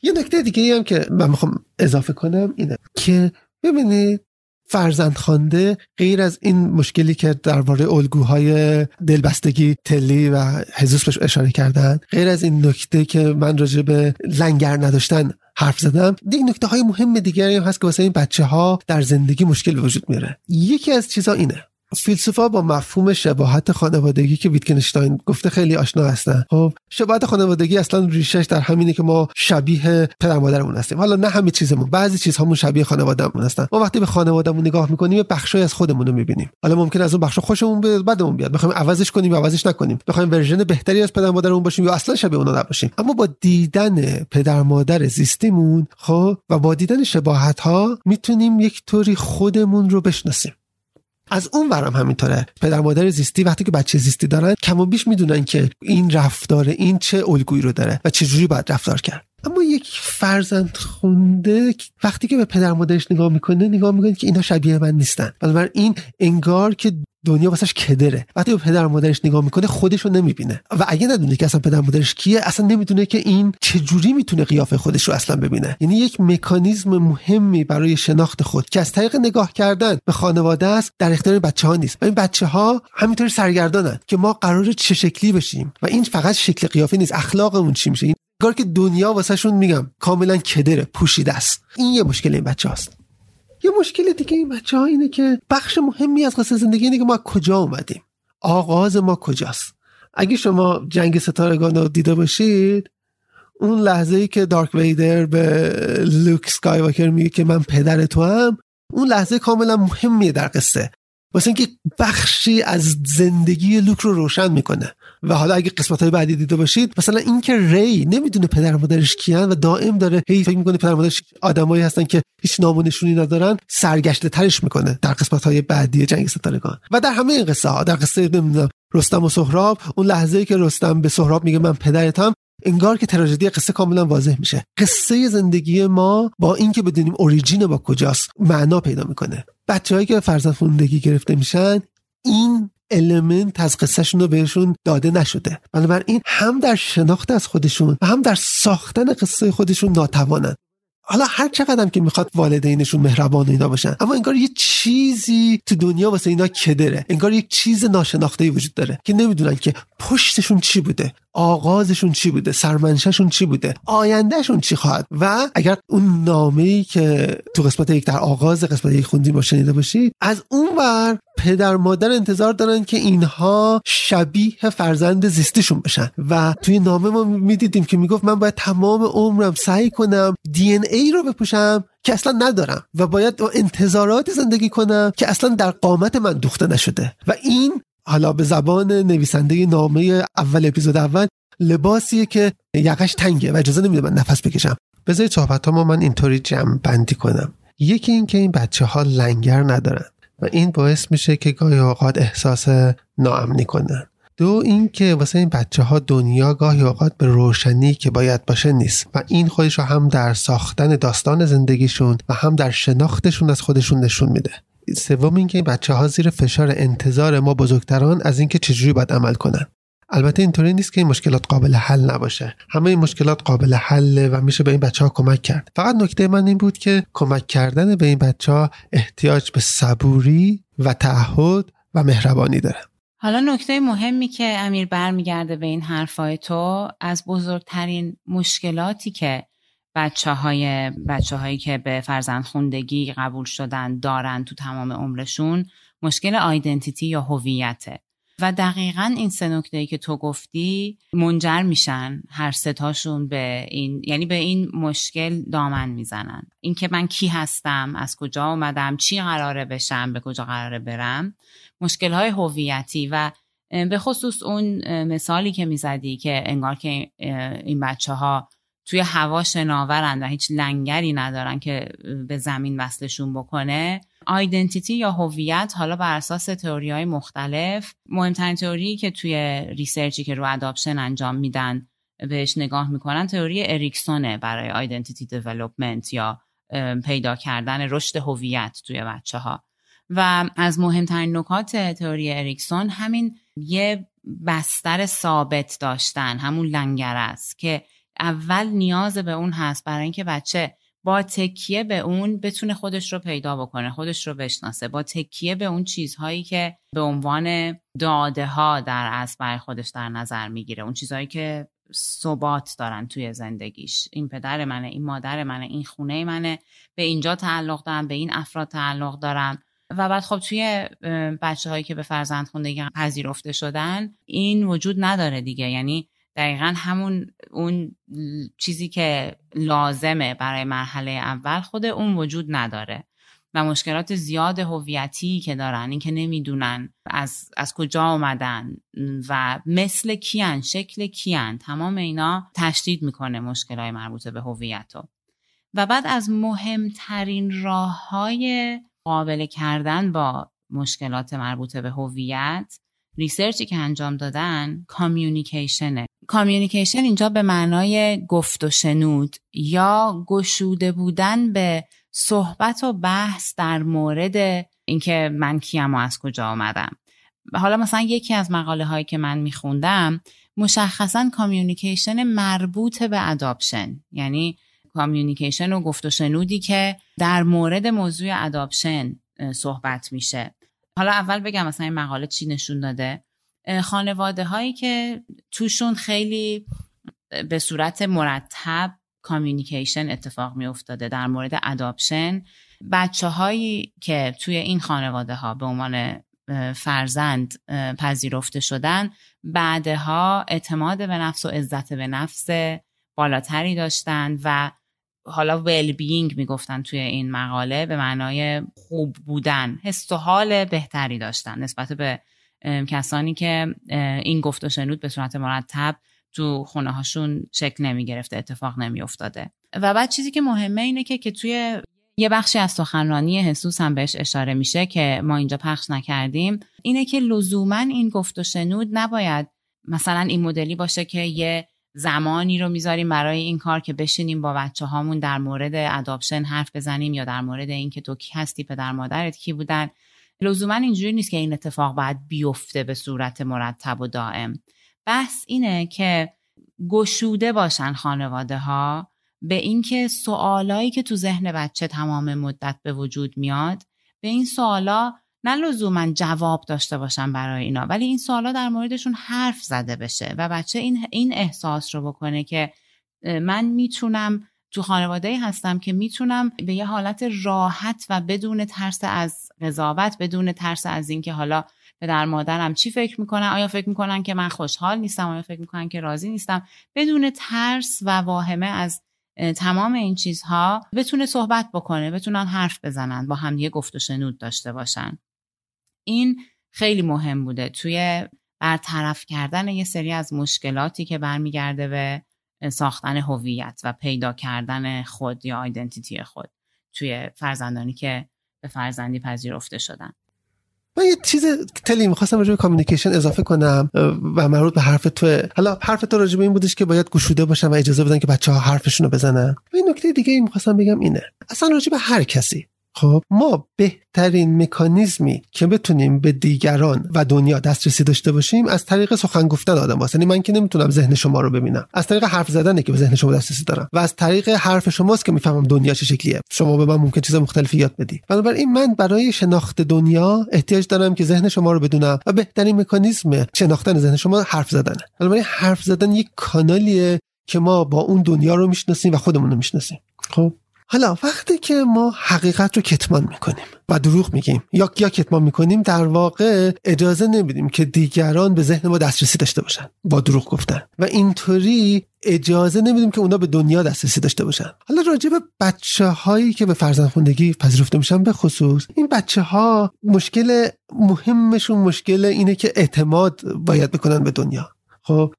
یه نکته دیگه هم که من می‌خوام اضافه کنم اینه که ببینید فرزند خانده غیر از این مشکلی که درباره الگوهای دلبستگی تلی و حزوس بهش اشاره کردن غیر از این نکته که من راجع به لنگر نداشتن حرف زدم دیگه های مهم دیگری هم هست که واسه این بچه ها در زندگی مشکل به وجود میاره. یکی از چیزها اینه. فیلسوفا با مفهوم شباهت خانوادگی که ویتکنشتاین گفته خیلی آشنا هستن. خب شباهت خانوادگی اصلا ریشش در همینه که ما شبیه پدر مادرمون هستیم. حالا نه همه چیزمون بعضی چیزهامون شبیه خانوادهمون هستن. ما وقتی به خانوادهمون نگاه می‌کنیم بخشای از خودمون رو می‌بینیم. حالا ممکن از اون بخش خوشمون بیاد بعدمون بیاد. بخوایم عوضش کنیم یا عوضش نکنیم. بخوایم ورژن بهتری از پدر مادرمون باشیم یا اصلا شبیه اونها نباشیم. اما با دیدن پدر مادر زیستیمون خب و با دیدن شباهت ها می‌تونیم یک طوری خودمون رو بشناسیم. از اون ورم همینطوره. پدر مادر زیستی وقتی که بچه زیستی دارن کم و بیش می‌دونن که این رفتار این چه الگویی رو داره و چه جوری باید رفتار کرد. اما یک فرزند خونده وقتی که به پدر مادرش نگاه می‌کنه نگاه می‌کنه که اینا شبیه من نیستن. بنابراین این انگار که دنیا واسش کدره. وقتی به پدر مادرش نگاه می‌کنه خودش رو نمی‌بینه. و اگه ندونه که اصلا پدر مادرش کیه اصلا نمی‌دونه که این چجوری می‌تونه قیافه خودش رو اصلا ببینه. یعنی یک مکانیزم مهمی برای شناخت خود که از طریق نگاه کردن به خانواده است در اختیار بچه ها نیست. و این بچه ها همینطور سرگردانن که ما قرار چه شکلی بشیم. و این فقط شکل قیافه نیست اخلاقمون چی میشه؟ این که دنیا واسهشون میگم کاملا کدره پوشیده است. این یه مشکل این بچه هاست یه مشکل دیگه این بچه ها اینه که بخش مهمی از قصه زندگی اینه که ما کجا اومدیم. آغاز ما کجاست. اگه شما جنگ ستارگان رو دیده باشید اون لحظه ای که دارک ویدر به لوک سکای میگه که من پدر تو هم اون لحظه کاملا مهمیه در قصه. واسه اینکه بخشی از زندگی لوک رو روشن می‌کنه. و حالا اگه قسمت های بعدی دیده باشید مثلا اینکه ری نمی‌دونه پدر مادرش کیان و دائم داره هی فکر می‌کنه پدر مادرش آدمایی هستن که هیچ نامونشونی ندارن سرگشته ترش می‌کنه در قسمت های بعدی جنگ ستارگان. و در همه این قصه ها در قصه نمی‌دونم رستم و سهراب اون لحظه ای که رستم به سهراب میگه من پدرتم انگار که تراژدی قصه کاملا واضح میشه. قصه زندگی ما با اینکه بدونیم اوریجین با کجاست معنا پیدا می‌کنه. بچههایی که فرزند گرفته میشن این المنت از قصهشون رو بهشون داده نشده. بنابراین هم در شناخت از خودشون و هم در ساختن قصه خودشون ناتوانن. حالا هر چقدر که می‌خواد والدینشون مهربان اینا باشن اما انگار یه چیزی تو دنیا واسه اینا کدره. انگار یک چیز ناشناخته وجود داره که نمی‌دونن که پشتشون چی بوده. آغازشون چی بوده؟ سرمنشهشون چی بوده؟ آیندهشون چی خواهد؟ و اگر اون نامه ای که تو قسمت یک در آغاز قسمت یک خوندیم با شنیده باشید از اون ور پدر مادر انتظار دارن که اینها شبیه فرزند زیستیشون بشن. و توی نامه ما می‌دیدیم که می‌گفت من باید تمام عمرم سعی کنم دی ای رو بپوشم که اصلا ندارم و باید انتظارات زندگی کنم که اصلا در قامت من دوخته نشده. و این حالا به زبان نویسنده نامه اول اپیزود اول لباسیه که یقش تنگه و اجازه نمیده من نفس بکشم. بذارید صحبت ما من اینطوری جمع بندی کنم. یکی این که این بچه ها لنگر ندارن و این باعث میشه که گاهی اوقات احساس ناامنی کنن. دو اینکه واسه این بچه ها دنیا گاهی اوقات به روشنی که باید باشه نیست و این خودش رو هم در ساختن داستان زندگیشون و هم در شناختشون از خودشون نشون میده. سوم اینکه این بچه ها زیر فشار انتظار ما بزرگتران از اینکه چجوری باید عمل کنن. البته اینطوری نیست که این مشکلات قابل حل نباشه. همه این مشکلات قابل حله و میشه به این بچه ها کمک کرد. فقط نکته من این بود که کمک کردن به این بچه ها احتیاج به صبوری و تعهد و مهربانی داره. حالا نکته مهمی که امیر برمیگرده به این حرفای تو از بزرگترین مشکلاتی که بچه, های بچه هایی که به فرزند خوندگی قبول شدن دارن تو تمام عمرشون مشکل آیدنتیتی یا هویته. و دقیقا این سه نکته که تو گفتی منجر میشن هر ستاشون به این یعنی به این مشکل دامن می‌زنن. اینکه من کی هستم از کجا اومدم چی قراره بشم به کجا قراره برم مشکل های هویتی. و به خصوص اون مثالی که می‌زدی که انگار که این بچه ها توی هوا شناورن و هیچ لنگری ندارن که به زمین وصلشون بکنه. identity یا هویت حالا بر اساس تئوری های مختلف. مهمترین تئوری که توی research ی که رو adoption انجام میدن بهش نگاه می‌کنن تئوری اریکسونه برای identity development یا پیدا کردن رشد هویت توی بچه ها و از مهمترین نکات تئوری اریکسون همین یه بستر ثابت داشتن همون لنگر است که اول نیاز به اون هست برای اینکه بچه با تکیه به اون بتونه خودش رو پیدا بکنه خودش رو بشناسه. با تکیه به اون چیزهایی که به عنوان داده ها در اصل برای خودش در نظر می‌گیره. اون چیزهایی که ثبات دارن توی زندگیش. این پدر منه این مادر منه این خونه منه به اینجا تعلق دارم به این افراد تعلق دارم و بعد خب توی بچه هایی که به فرزند خوندگی پذیرفته شدن این وجود نداره دیگه. یعنی دقیقا همون اون چیزی که لازمه برای مرحله اول خود اون وجود نداره. و مشکلات زیاد هویتی که دارن اینکه نمی‌دونن از, از کجا آمدن و مثل کیان شکل کیان تمام اینا تشدید می‌کنه مشکلات مربوط به هویت و بعد از مهمترین راه های قابل کردن با مشکلات مربوط به هویت research ی که انجام دادن communication ه communication اینجا به معنای گفت و شنود یا گشوده بودن به صحبت و بحث در مورد اینکه من کیم و از کجا آمدم. حالا مثلا یکی از مقاله هایی که من میخوندم مشخصا communication مربوط به adoption یعنی communication و گفت و شنودی که در مورد موضوع adoption صحبت میشه. حالا اول بگم مثلا این مقاله چی نشون داده؟ خانواده هایی که توشون خیلی به صورت مرتب کامیونیکیشن اتفاق می افتاده در مورد اداپشن بچه هایی که توی این خانواده ها به عنوان فرزند پذیرفته شدن بعدها اعتماد به نفس و عزت به نفس بالاتری داشتن و حالا ویل بینگ می‌گفتن توی این مقاله به معنای خوب بودن حس و حال بهتری داشتن نسبت به کسانی که این گفت و شنود به صورت مرتب تو خونه هاشون شکل نمی گرفته اتفاق نمی افتاده و بعد چیزی که مهمه اینه که که توی یه بخشی از سخنرانی حسوس هم بهش اشاره میشه که ما اینجا پخش نکردیم اینه که لزوما این گفت و شنود نباید مثلا این مدلی باشه که یه زمانی رو می‌ذاریم برای این کار که بشینیم با بچه هامون در مورد اداپشن حرف بزنیم یا در مورد اینکه تو کی هستی پدر مادرت کی بودن. لزوما اینجوری نیست که این اتفاق باید بیفته به صورت مرتب و دائم. بحث اینه که گشوده باشن خانواده ها به اینکه سوالایی که تو ذهن بچه تمام مدت به وجود میاد به این سوالا نه لزوما جواب داشته باشن برای اینا ولی این سوالا در موردشون حرف زده بشه و بچه این این احساس رو بکنه که من می‌تونم تو خانواده هستم که می‌تونم به یه حالت راحت و بدون ترس از قضاوت بدون ترس از اینکه حالا پدر مادرم چی فکر می‌کنن آیا فکر می‌کنن که من خوشحال نیستم آیا فکر می‌کنن که راضی نیستم بدون ترس و واهمه از تمام این چیزها بتونه صحبت بکنه بتونن حرف بزنن با هم یه گفت و شنود داشته باشن. این خیلی مهم بوده. توی برطرف کردن یه سری از مشکلاتی که برمیگرده به ساختن هویت و پیدا کردن خود یا آیدنتیتی خود توی فرزندانی که به فرزندی پذیرفته شدن. من یه چیز تلی می‌خواستم راجع به کامیونیکیشن اضافه کنم و مربوط به حرف تو. حالا حرف تو راجع به این بودش که باید گشوده باشن و اجازه بدن که بچه ها حرفشون رو بزنن. و این نکته دیگه می‌خواستم بگم اینه. اصلا راجع به هر کسی. خب ما بهترین مکانیزمی که بتونیم به دیگران و دنیا دسترسی داشته باشیم از طریق سخن گفتن آدم هست. یعنی من که نمی‌تونم ذهن شما رو ببینم. از طریق حرف زدنه که به ذهن شما دسترسی دارم. و از طریق حرف شماست که می‌فهمم دنیا چه شکلیه. شما به من ممکن چیز مختلفی یاد بدی. بنابراین من برای شناخت دنیا احتیاج دارم که ذهن شما رو بدونم و بهترین مکانیزم شناختن ذهن شما حرف زدنه. بنابراین حرف زدن یک کانالیه که ما با اون دنیا رو می‌شناسیم و خودمون رو می‌شناسیم. خب؟ حالا وقتی که ما حقیقت رو کتمان می‌کنیم و دروغ میگیم یا یا کتمان می‌کنیم در واقع اجازه نمیدیم که دیگران به ذهن ما دسترسی داشته باشن با دروغ گفتن. و اینطوری اجازه نمیدیم که اونا به دنیا دسترسی داشته باشن. حالا راجع به بچه هایی که به فرزندخوندگی پذیرفته میشن به خصوص این بچه ها مشکل مهمشون مشکل اینه که اعتماد باید بکنن به دنیا. خب؟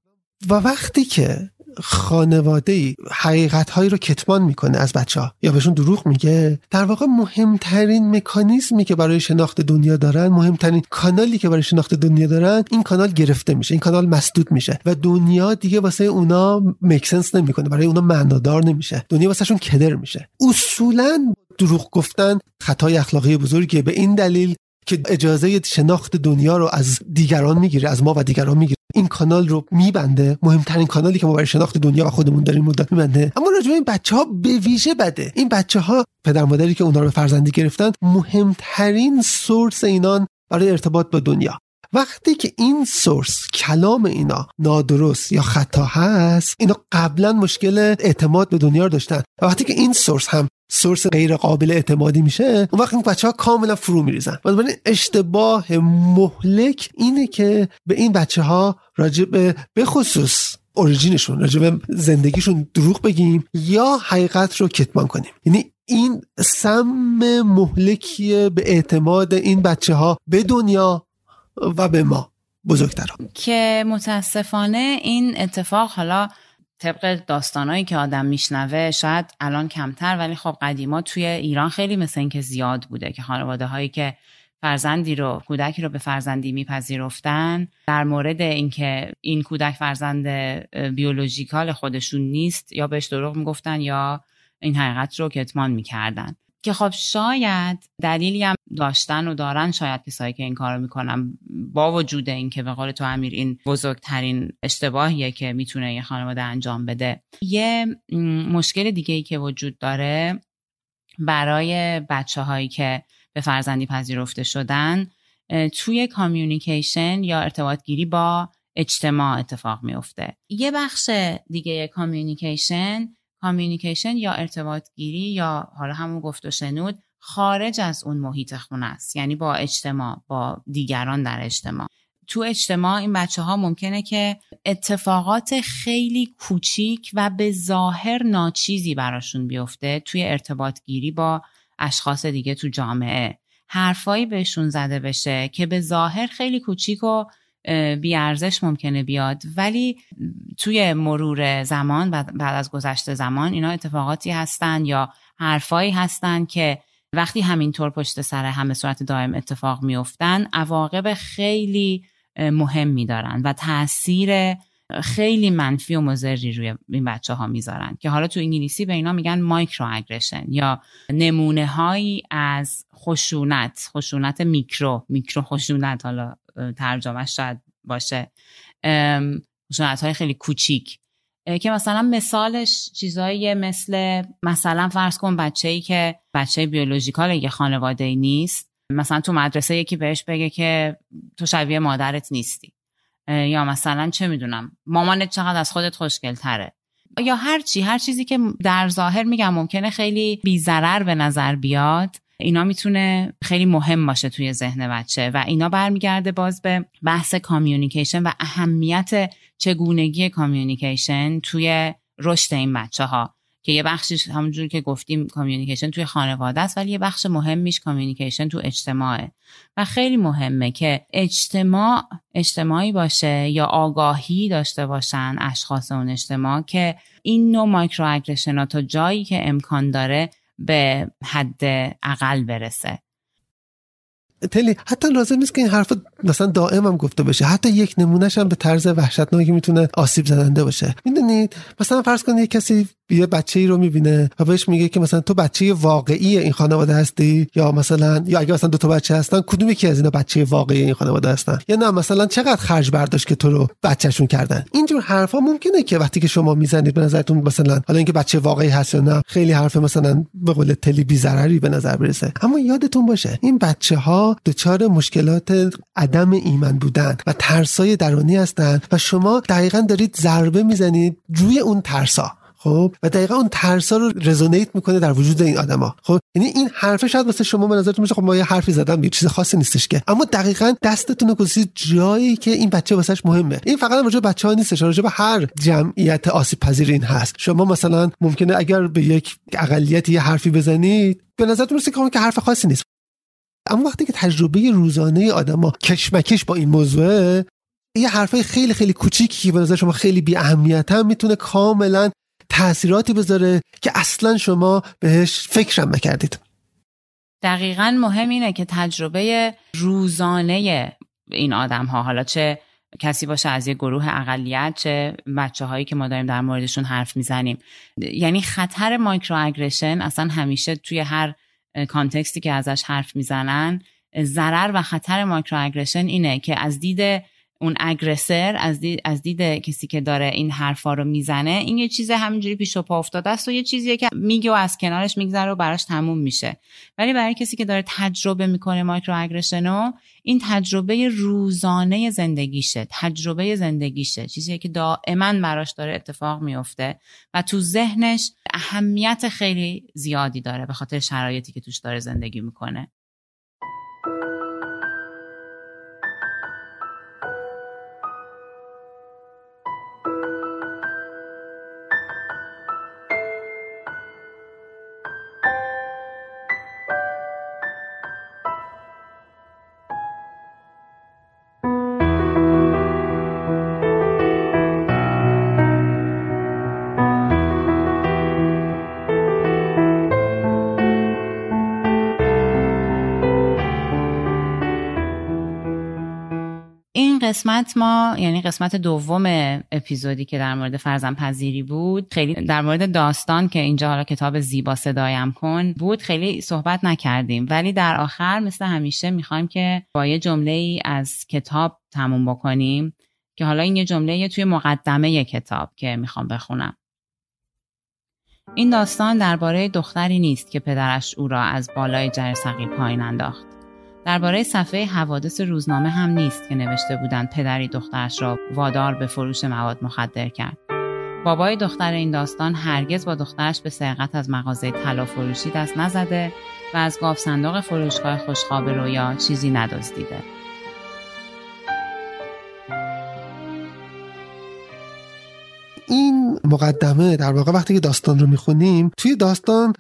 و وقتی که خانواده حقیقت هایی رو کتمان می‌کنه از بچه ها یا بهشون دروغ میگه. در واقع مهمترین مکانیزمی که برای شناخت دنیا دارن مهمترین کانالی که برای شناخت دنیا دارن این کانال گرفته میشه این کانال مسدود میشه و دنیا دیگه واسه اونا مکسنس نمی‌کنه برای اونا معنادار نمیشه. دنیا واسهشون کدر میشه. اصولا دروغ گفتن خطای اخلاقی بزرگیه. به این دلیل که اجازه شناخت دنیا رو از دیگران می‌گیره از ما و دیگران می‌گیره. این کانال رو میبنده. مهمترین کانالی که ما برای شناخت دنیا خودمون داریم مدت میبنده. اما راجع این بچه ها به ویژه بده. این بچه ها پدر مادری که اونا رو به فرزندی گرفتن مهمترین سورس اینان برای ارتباط با دنیا. وقتی که این سورس کلام اینا نادرست یا خطا هست اینا قبلا مشکل اعتماد به دنیا رو داشتن. و وقتی که این سورس هم سورس غیر قابل اعتمادی میشه اون وقت این بچه ها کاملا فرو میریزن. بنابراین اشتباه مهلک اینه که به این بچه ها راجع به خصوص اوریجینشون راجع به زندگیشون دروغ بگیم یا حقیقت رو کتمان کنیم. یعنی این سم مهلکیه به اعتماد این بچه ها به دنیا و به ما بزرگتران که متاسفانه این اتفاق حالا طبق داستانهایی که آدم میشنوه شاید الان کمتر ولی خب قدیما توی ایران خیلی مثل اینکه زیاد بوده که خانواده هایی که فرزندی رو کودکی رو به فرزندی میپذیرفتن در مورد اینکه این کودک فرزند بیولوژیکال خودشون نیست یا بهش دروغ می‌گفتن یا این حقیقت رو کتمان می‌کردن. که خب شاید دلیلی هم داشتن و دارن شاید کسایی که این کار رو می‌کنن با وجود اینکه به قول تو امیر این بزرگترین اشتباهیه که می‌تونه یه خانواده انجام بده. یه مشکل دیگه ای که وجود داره برای بچه هایی که به فرزندی پذیرفته شدن توی communication یا ارتباط گیری با اجتماع اتفاق میفته یه بخش دیگه communication communication یا ارتباط گیری یا حالا همون گفت و شنود خارج از اون محیط خونه است. یعنی با اجتماع با دیگران در اجتماع. تو اجتماع این بچه ها ممکنه که اتفاقات خیلی کوچیک و به ظاهر ناچیزی براشون بیفته توی ارتباط گیری با اشخاص دیگه تو جامعه. حرفایی بهشون زده بشه که به ظاهر خیلی کوچیک و بیارزش ممکنه بیاد. ولی توی مرور زمان بعد از گذشته زمان اینا اتفاقاتی هستن یا حرفایی هستن که وقتی همینطور پشت سر همه صورت دائم اتفاق میفتن عواقب خیلی مهمی دارن و تاثیر خیلی منفی و مضری روی این بچه ها می‌ذارن که حالا تو انگلیسی به اینا میگن مایکرو اگریشن یا نمونه هایی از خشونت خشونت میکرو میکرو خشونت حالا ترجمه شاید باشه. خشونت های خیلی کوچیک. که مثلا مثالش چیزایی مثل مثلا فرض کن بچه ای که بچه بیولوژیکال یه خانواده ای نیست مثلا تو مدرسه یکی بهش بگه که تو شبیه مادرت نیستی. یا مثلا چه می‌دونم مامانت چقدر از خودت خوشگل تره یا هر چی هر چیزی که در ظاهر میگم ممکنه خیلی بی‌ضرر به نظر بیاد اینا می‌تونه خیلی مهم باشه توی ذهن بچه و اینا برمیگرده باز به بحث communication و اهمیت چگونگی communication توی رشد این بچه ها که یه بخشش همونجور که گفتیم communication توی خانواده است ولی یه بخش مهمیش communication تو اجتماعه. و خیلی مهمه که اجتماع اجتماعی باشه یا آگاهی داشته باشن اشخاص اون اجتماع که این نوع مایکرو اگرشن تا جایی که امکان داره به حد اقل برسه. تلی حتی لازم نیست که این حرف مثلا دائم هم گفته بشه. حتی یک نمونهش هم به طرز وحشتناکی می‌تونه آسیب زننده باشه. می‌دونید؟ مثلا فرض کنید کسی یه بچه ای رو می‌بینه و بهش میگه که مثلا تو بچه واقعی این خانواده هستی؟ یا مثلا یا اگه مثلا دو تا بچه هستن کدوم یکی از اینا بچه واقعی این خانواده هستن؟ یا نه مثلا چقدر خرج برداشت که تو رو بچهشون کردن؟ اینجور حرفا ممکنه که وقتی که شما می‌زنید به نظرتون مثلا حالا اینکه بچه واقعی هست یا نه خیلی حرف مثلا به قول تلی بی به نظر برسه. اما یادتون باشه این بچه ها دچار مشکلات عدم ایمن بودن و ترسای درونی هستند و شما دقیقا دارید ضربه می‌زنید روی اون ترسا. خب و دقیقا اون ترسا رو رزونیت می‌کنه در وجود این آدما. خب یعنی این حرف شاید واسه شما به نظرتون میشه خب ما یه حرفی زدم یه چیز خاصی نیستش که. اما دقیقا دستتون رو جایی که این بچه واسش مهمه. این فقط راجع بچه ها نیستش راجع به هر جمعیت آسیب پذیر این هست. شما مثلا ممکنه اگر به یک اقلیت یه حرفی بزنید به نظرتون می‌رسه که حرف خاصی نیست. اما وقتی که تجربه روزانه آدما کشمکش با این موضوع یه حرفای خیلی خیلی کوچیکی که به نظر شما خیلی بی اهمیت هم می‌تونه کاملا تاثیراتی بذاره که اصلا شما بهش فکرم نکردید. دقیقا مهم اینه که تجربه روزانه این آدم ها حالا چه کسی باشه از یه گروه اقلیت چه بچه هایی که ما داریم در موردشون حرف می‌زنیم. یعنی خطر مایکرو اگریشن اصلا همیشه توی هر کانتکستی که ازش حرف می‌زنن ضرر و خطر مایکرو اگریشن اینه که از دید اون اگرسر از دید, از دید کسی که داره این حرفا رو می‌زنه این یه چیز همینجوری پیش و پا افتاده است و یه چیزیه که میگه و از کنارش میگذره و براش تموم میشه. ولی برای کسی که داره تجربه می‌کنه مایکرو اگرشنو این تجربه روزانه زندگیشه تجربه زندگیشه چیزی که دائما براش داره اتفاق میفته و تو ذهنش اهمیت خیلی زیادی داره به خاطر شرایطی که توش داره زندگی می‌کنه. قسمت ما یعنی قسمت دوم اپیزودی که در مورد فرزن پذیری بود خیلی در مورد داستان که اینجا حالا کتاب زیبا صدایم کن بود خیلی صحبت نکردیم. ولی در آخر مثل همیشه می‌خوایم که با یه جمله ای از کتاب تموم بکنیم که حالا این یه جمله توی مقدمه کتاب که می‌خوام بخونم. این داستان درباره دختری نیست که پدرش او را از بالای جرثقیل پایین انداخت. درباره صفحه حوادث روزنامه هم نیست که نوشته بودند پدری دخترش را وادار به فروش مواد مخدر کرد. بابای دختر این داستان هرگز با دخترش به سرقت از مغازه طلا فروشی دست نزده و از گاف صندوق فروشگاه خوشخواب رویا چیزی ندزدیده. این مقدمه در واقع وقتی که داستان رو می‌خونیم توی داستان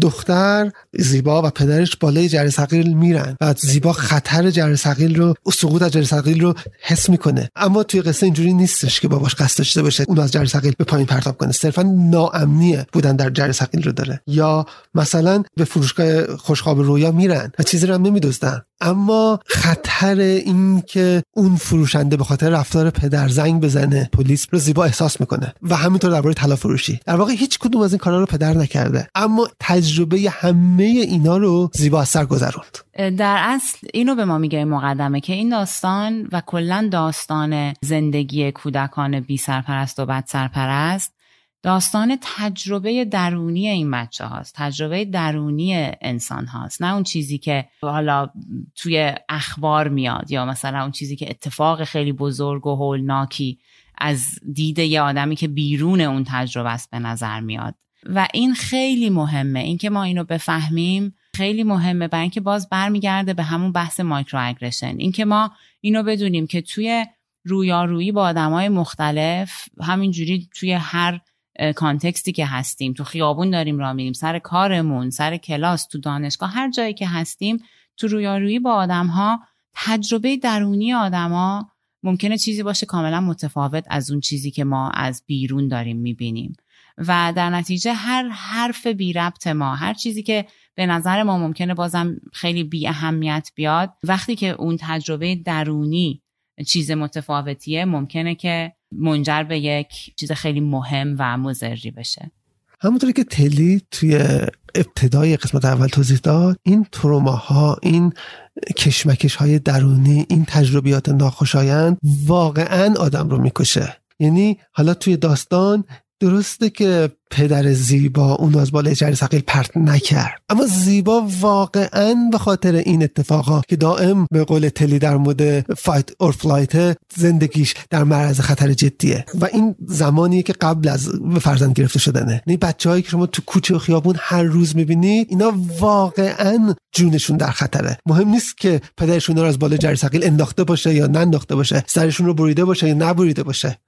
دختر زیبا و پدرش بالای جره سقیل میرن و زیبا خطر جره سقیل رو سقوط از جره سقیل رو حس می‌کنه. اما توی قصه اینجوری نیستش که باباش قصد داشته باشه اون از جره سقیل به پایین پرتاب کنه. صرفا ناامنیه بودن در جره سقیل رو داره. یا مثلا به فروشگاه خوشخواب رویا میرن و چیزی رو هم نمیدوزدن اما خطر این که اون فروشنده به خاطر رفتار پدر زنگ بزنه پلیس رو زیبا احساس می‌کنه و همینطور درباره طلا فروشی. در واقع هیچ کدوم از این کارا رو پدر نکرده اما تجربه همه اینا رو زیبا از سر گذروند. در اصل اینو به ما میگه مقدمه که این داستان و کلا داستان زندگی کودکان بی سرپرست و بد سرپرست داستان تجربه درونی این بچه هاست تجربه درونی انسان هاست. نه اون چیزی که حالا توی اخبار میاد یا مثلا اون چیزی که اتفاق خیلی بزرگ و هولناکی از دید یه آدمی که بیرون اون تجربه است به نظر میاد. و این خیلی مهمه. اینکه ما اینو بفهمیم خیلی مهمه. برای اینکه باز برمیگرده به همون بحث مایکرو اگریشن اینکه ما اینو بدونیم که توی رویارویی با آدمای مختلف همینجوری توی هر کانتکستی که هستیم. تو خیابون داریم را میریم سر کارمون سر کلاس تو دانشگاه هر جایی که هستیم تو رویارویی با آدم ها تجربه درونی آدما ممکنه چیزی باشه کاملا متفاوت از اون چیزی که ما از بیرون داریم می‌بینیم. و در نتیجه هر حرف بی ربط ما هر چیزی که به نظر ما ممکنه بازم خیلی بی اهمیت بیاد وقتی که اون تجربه درونی چیز متفاوتیه ممکنه که منجر به یک چیز خیلی مهم و مزری بشه. همونطوری که تلی توی ابتدای قسمت اول توضیح داد این تروماها این کشمکش های درونی این تجربیات ناخوشایند واقعا آدم رو می‌کشه. یعنی حالا توی داستان درسته که پدر زیبا اون از بالای جرثقیل پرت نکرد. اما زیبا واقعا به خاطر این اتفاقها که دائم به قول تلی در مورد fight or flight زندگیش در معرض خطر جدیه. و این زمانیه که قبل از به فرزند گرفته شدنه. این بچههایی که شما تو کوچه و خیابون هر روز می‌بینید اینا واقعا جونشون در خطره. مهم نیست که پدرشون رو از بالای جرثقیل انداخته باشه یا ننداخته باشه. سرشون رو بریده باشه یا نبریده باشه.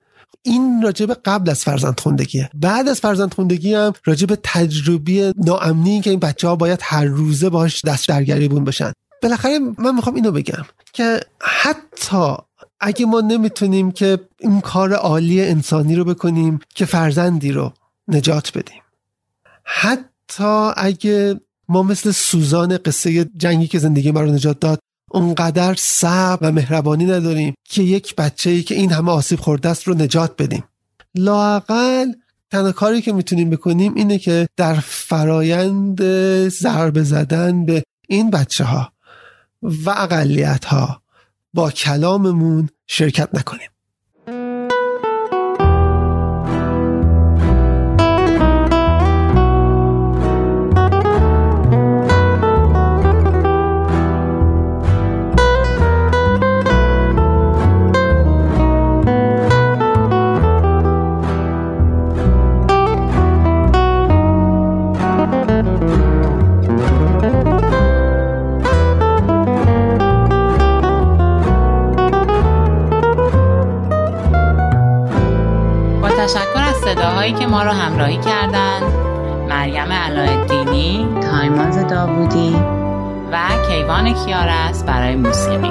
این راجب قبل از فرزند خوندگیه. بعد از فرزند خوندگی هم راجب تجربی ناامنی که این بچه ها باید هر روزه باش دست درگری بون بشن. بالاخره من می‌خوام اینو بگم که حتی اگه ما نمی‌تونیم که این کار عالی انسانی رو بکنیم که فرزندی رو نجات بدیم. حتی اگه ما مثل سوزان قصه جنگی که زندگی ما رو نجات داد اونقدر صبر و مهربانی نداریم که یک بچه ای که این همه آسیب خورده است رو نجات بدیم. لاقل تنها کاری که می‌تونیم بکنیم اینه که در فرایند ضربه زدن به این بچه ها و اقلیت ها با کلاممون شرکت نکنیم. صداهایی که ما رو همراهی کردند مریم علایالدینی تایماز داوودی. و کیوان کیارست برای موسیقی.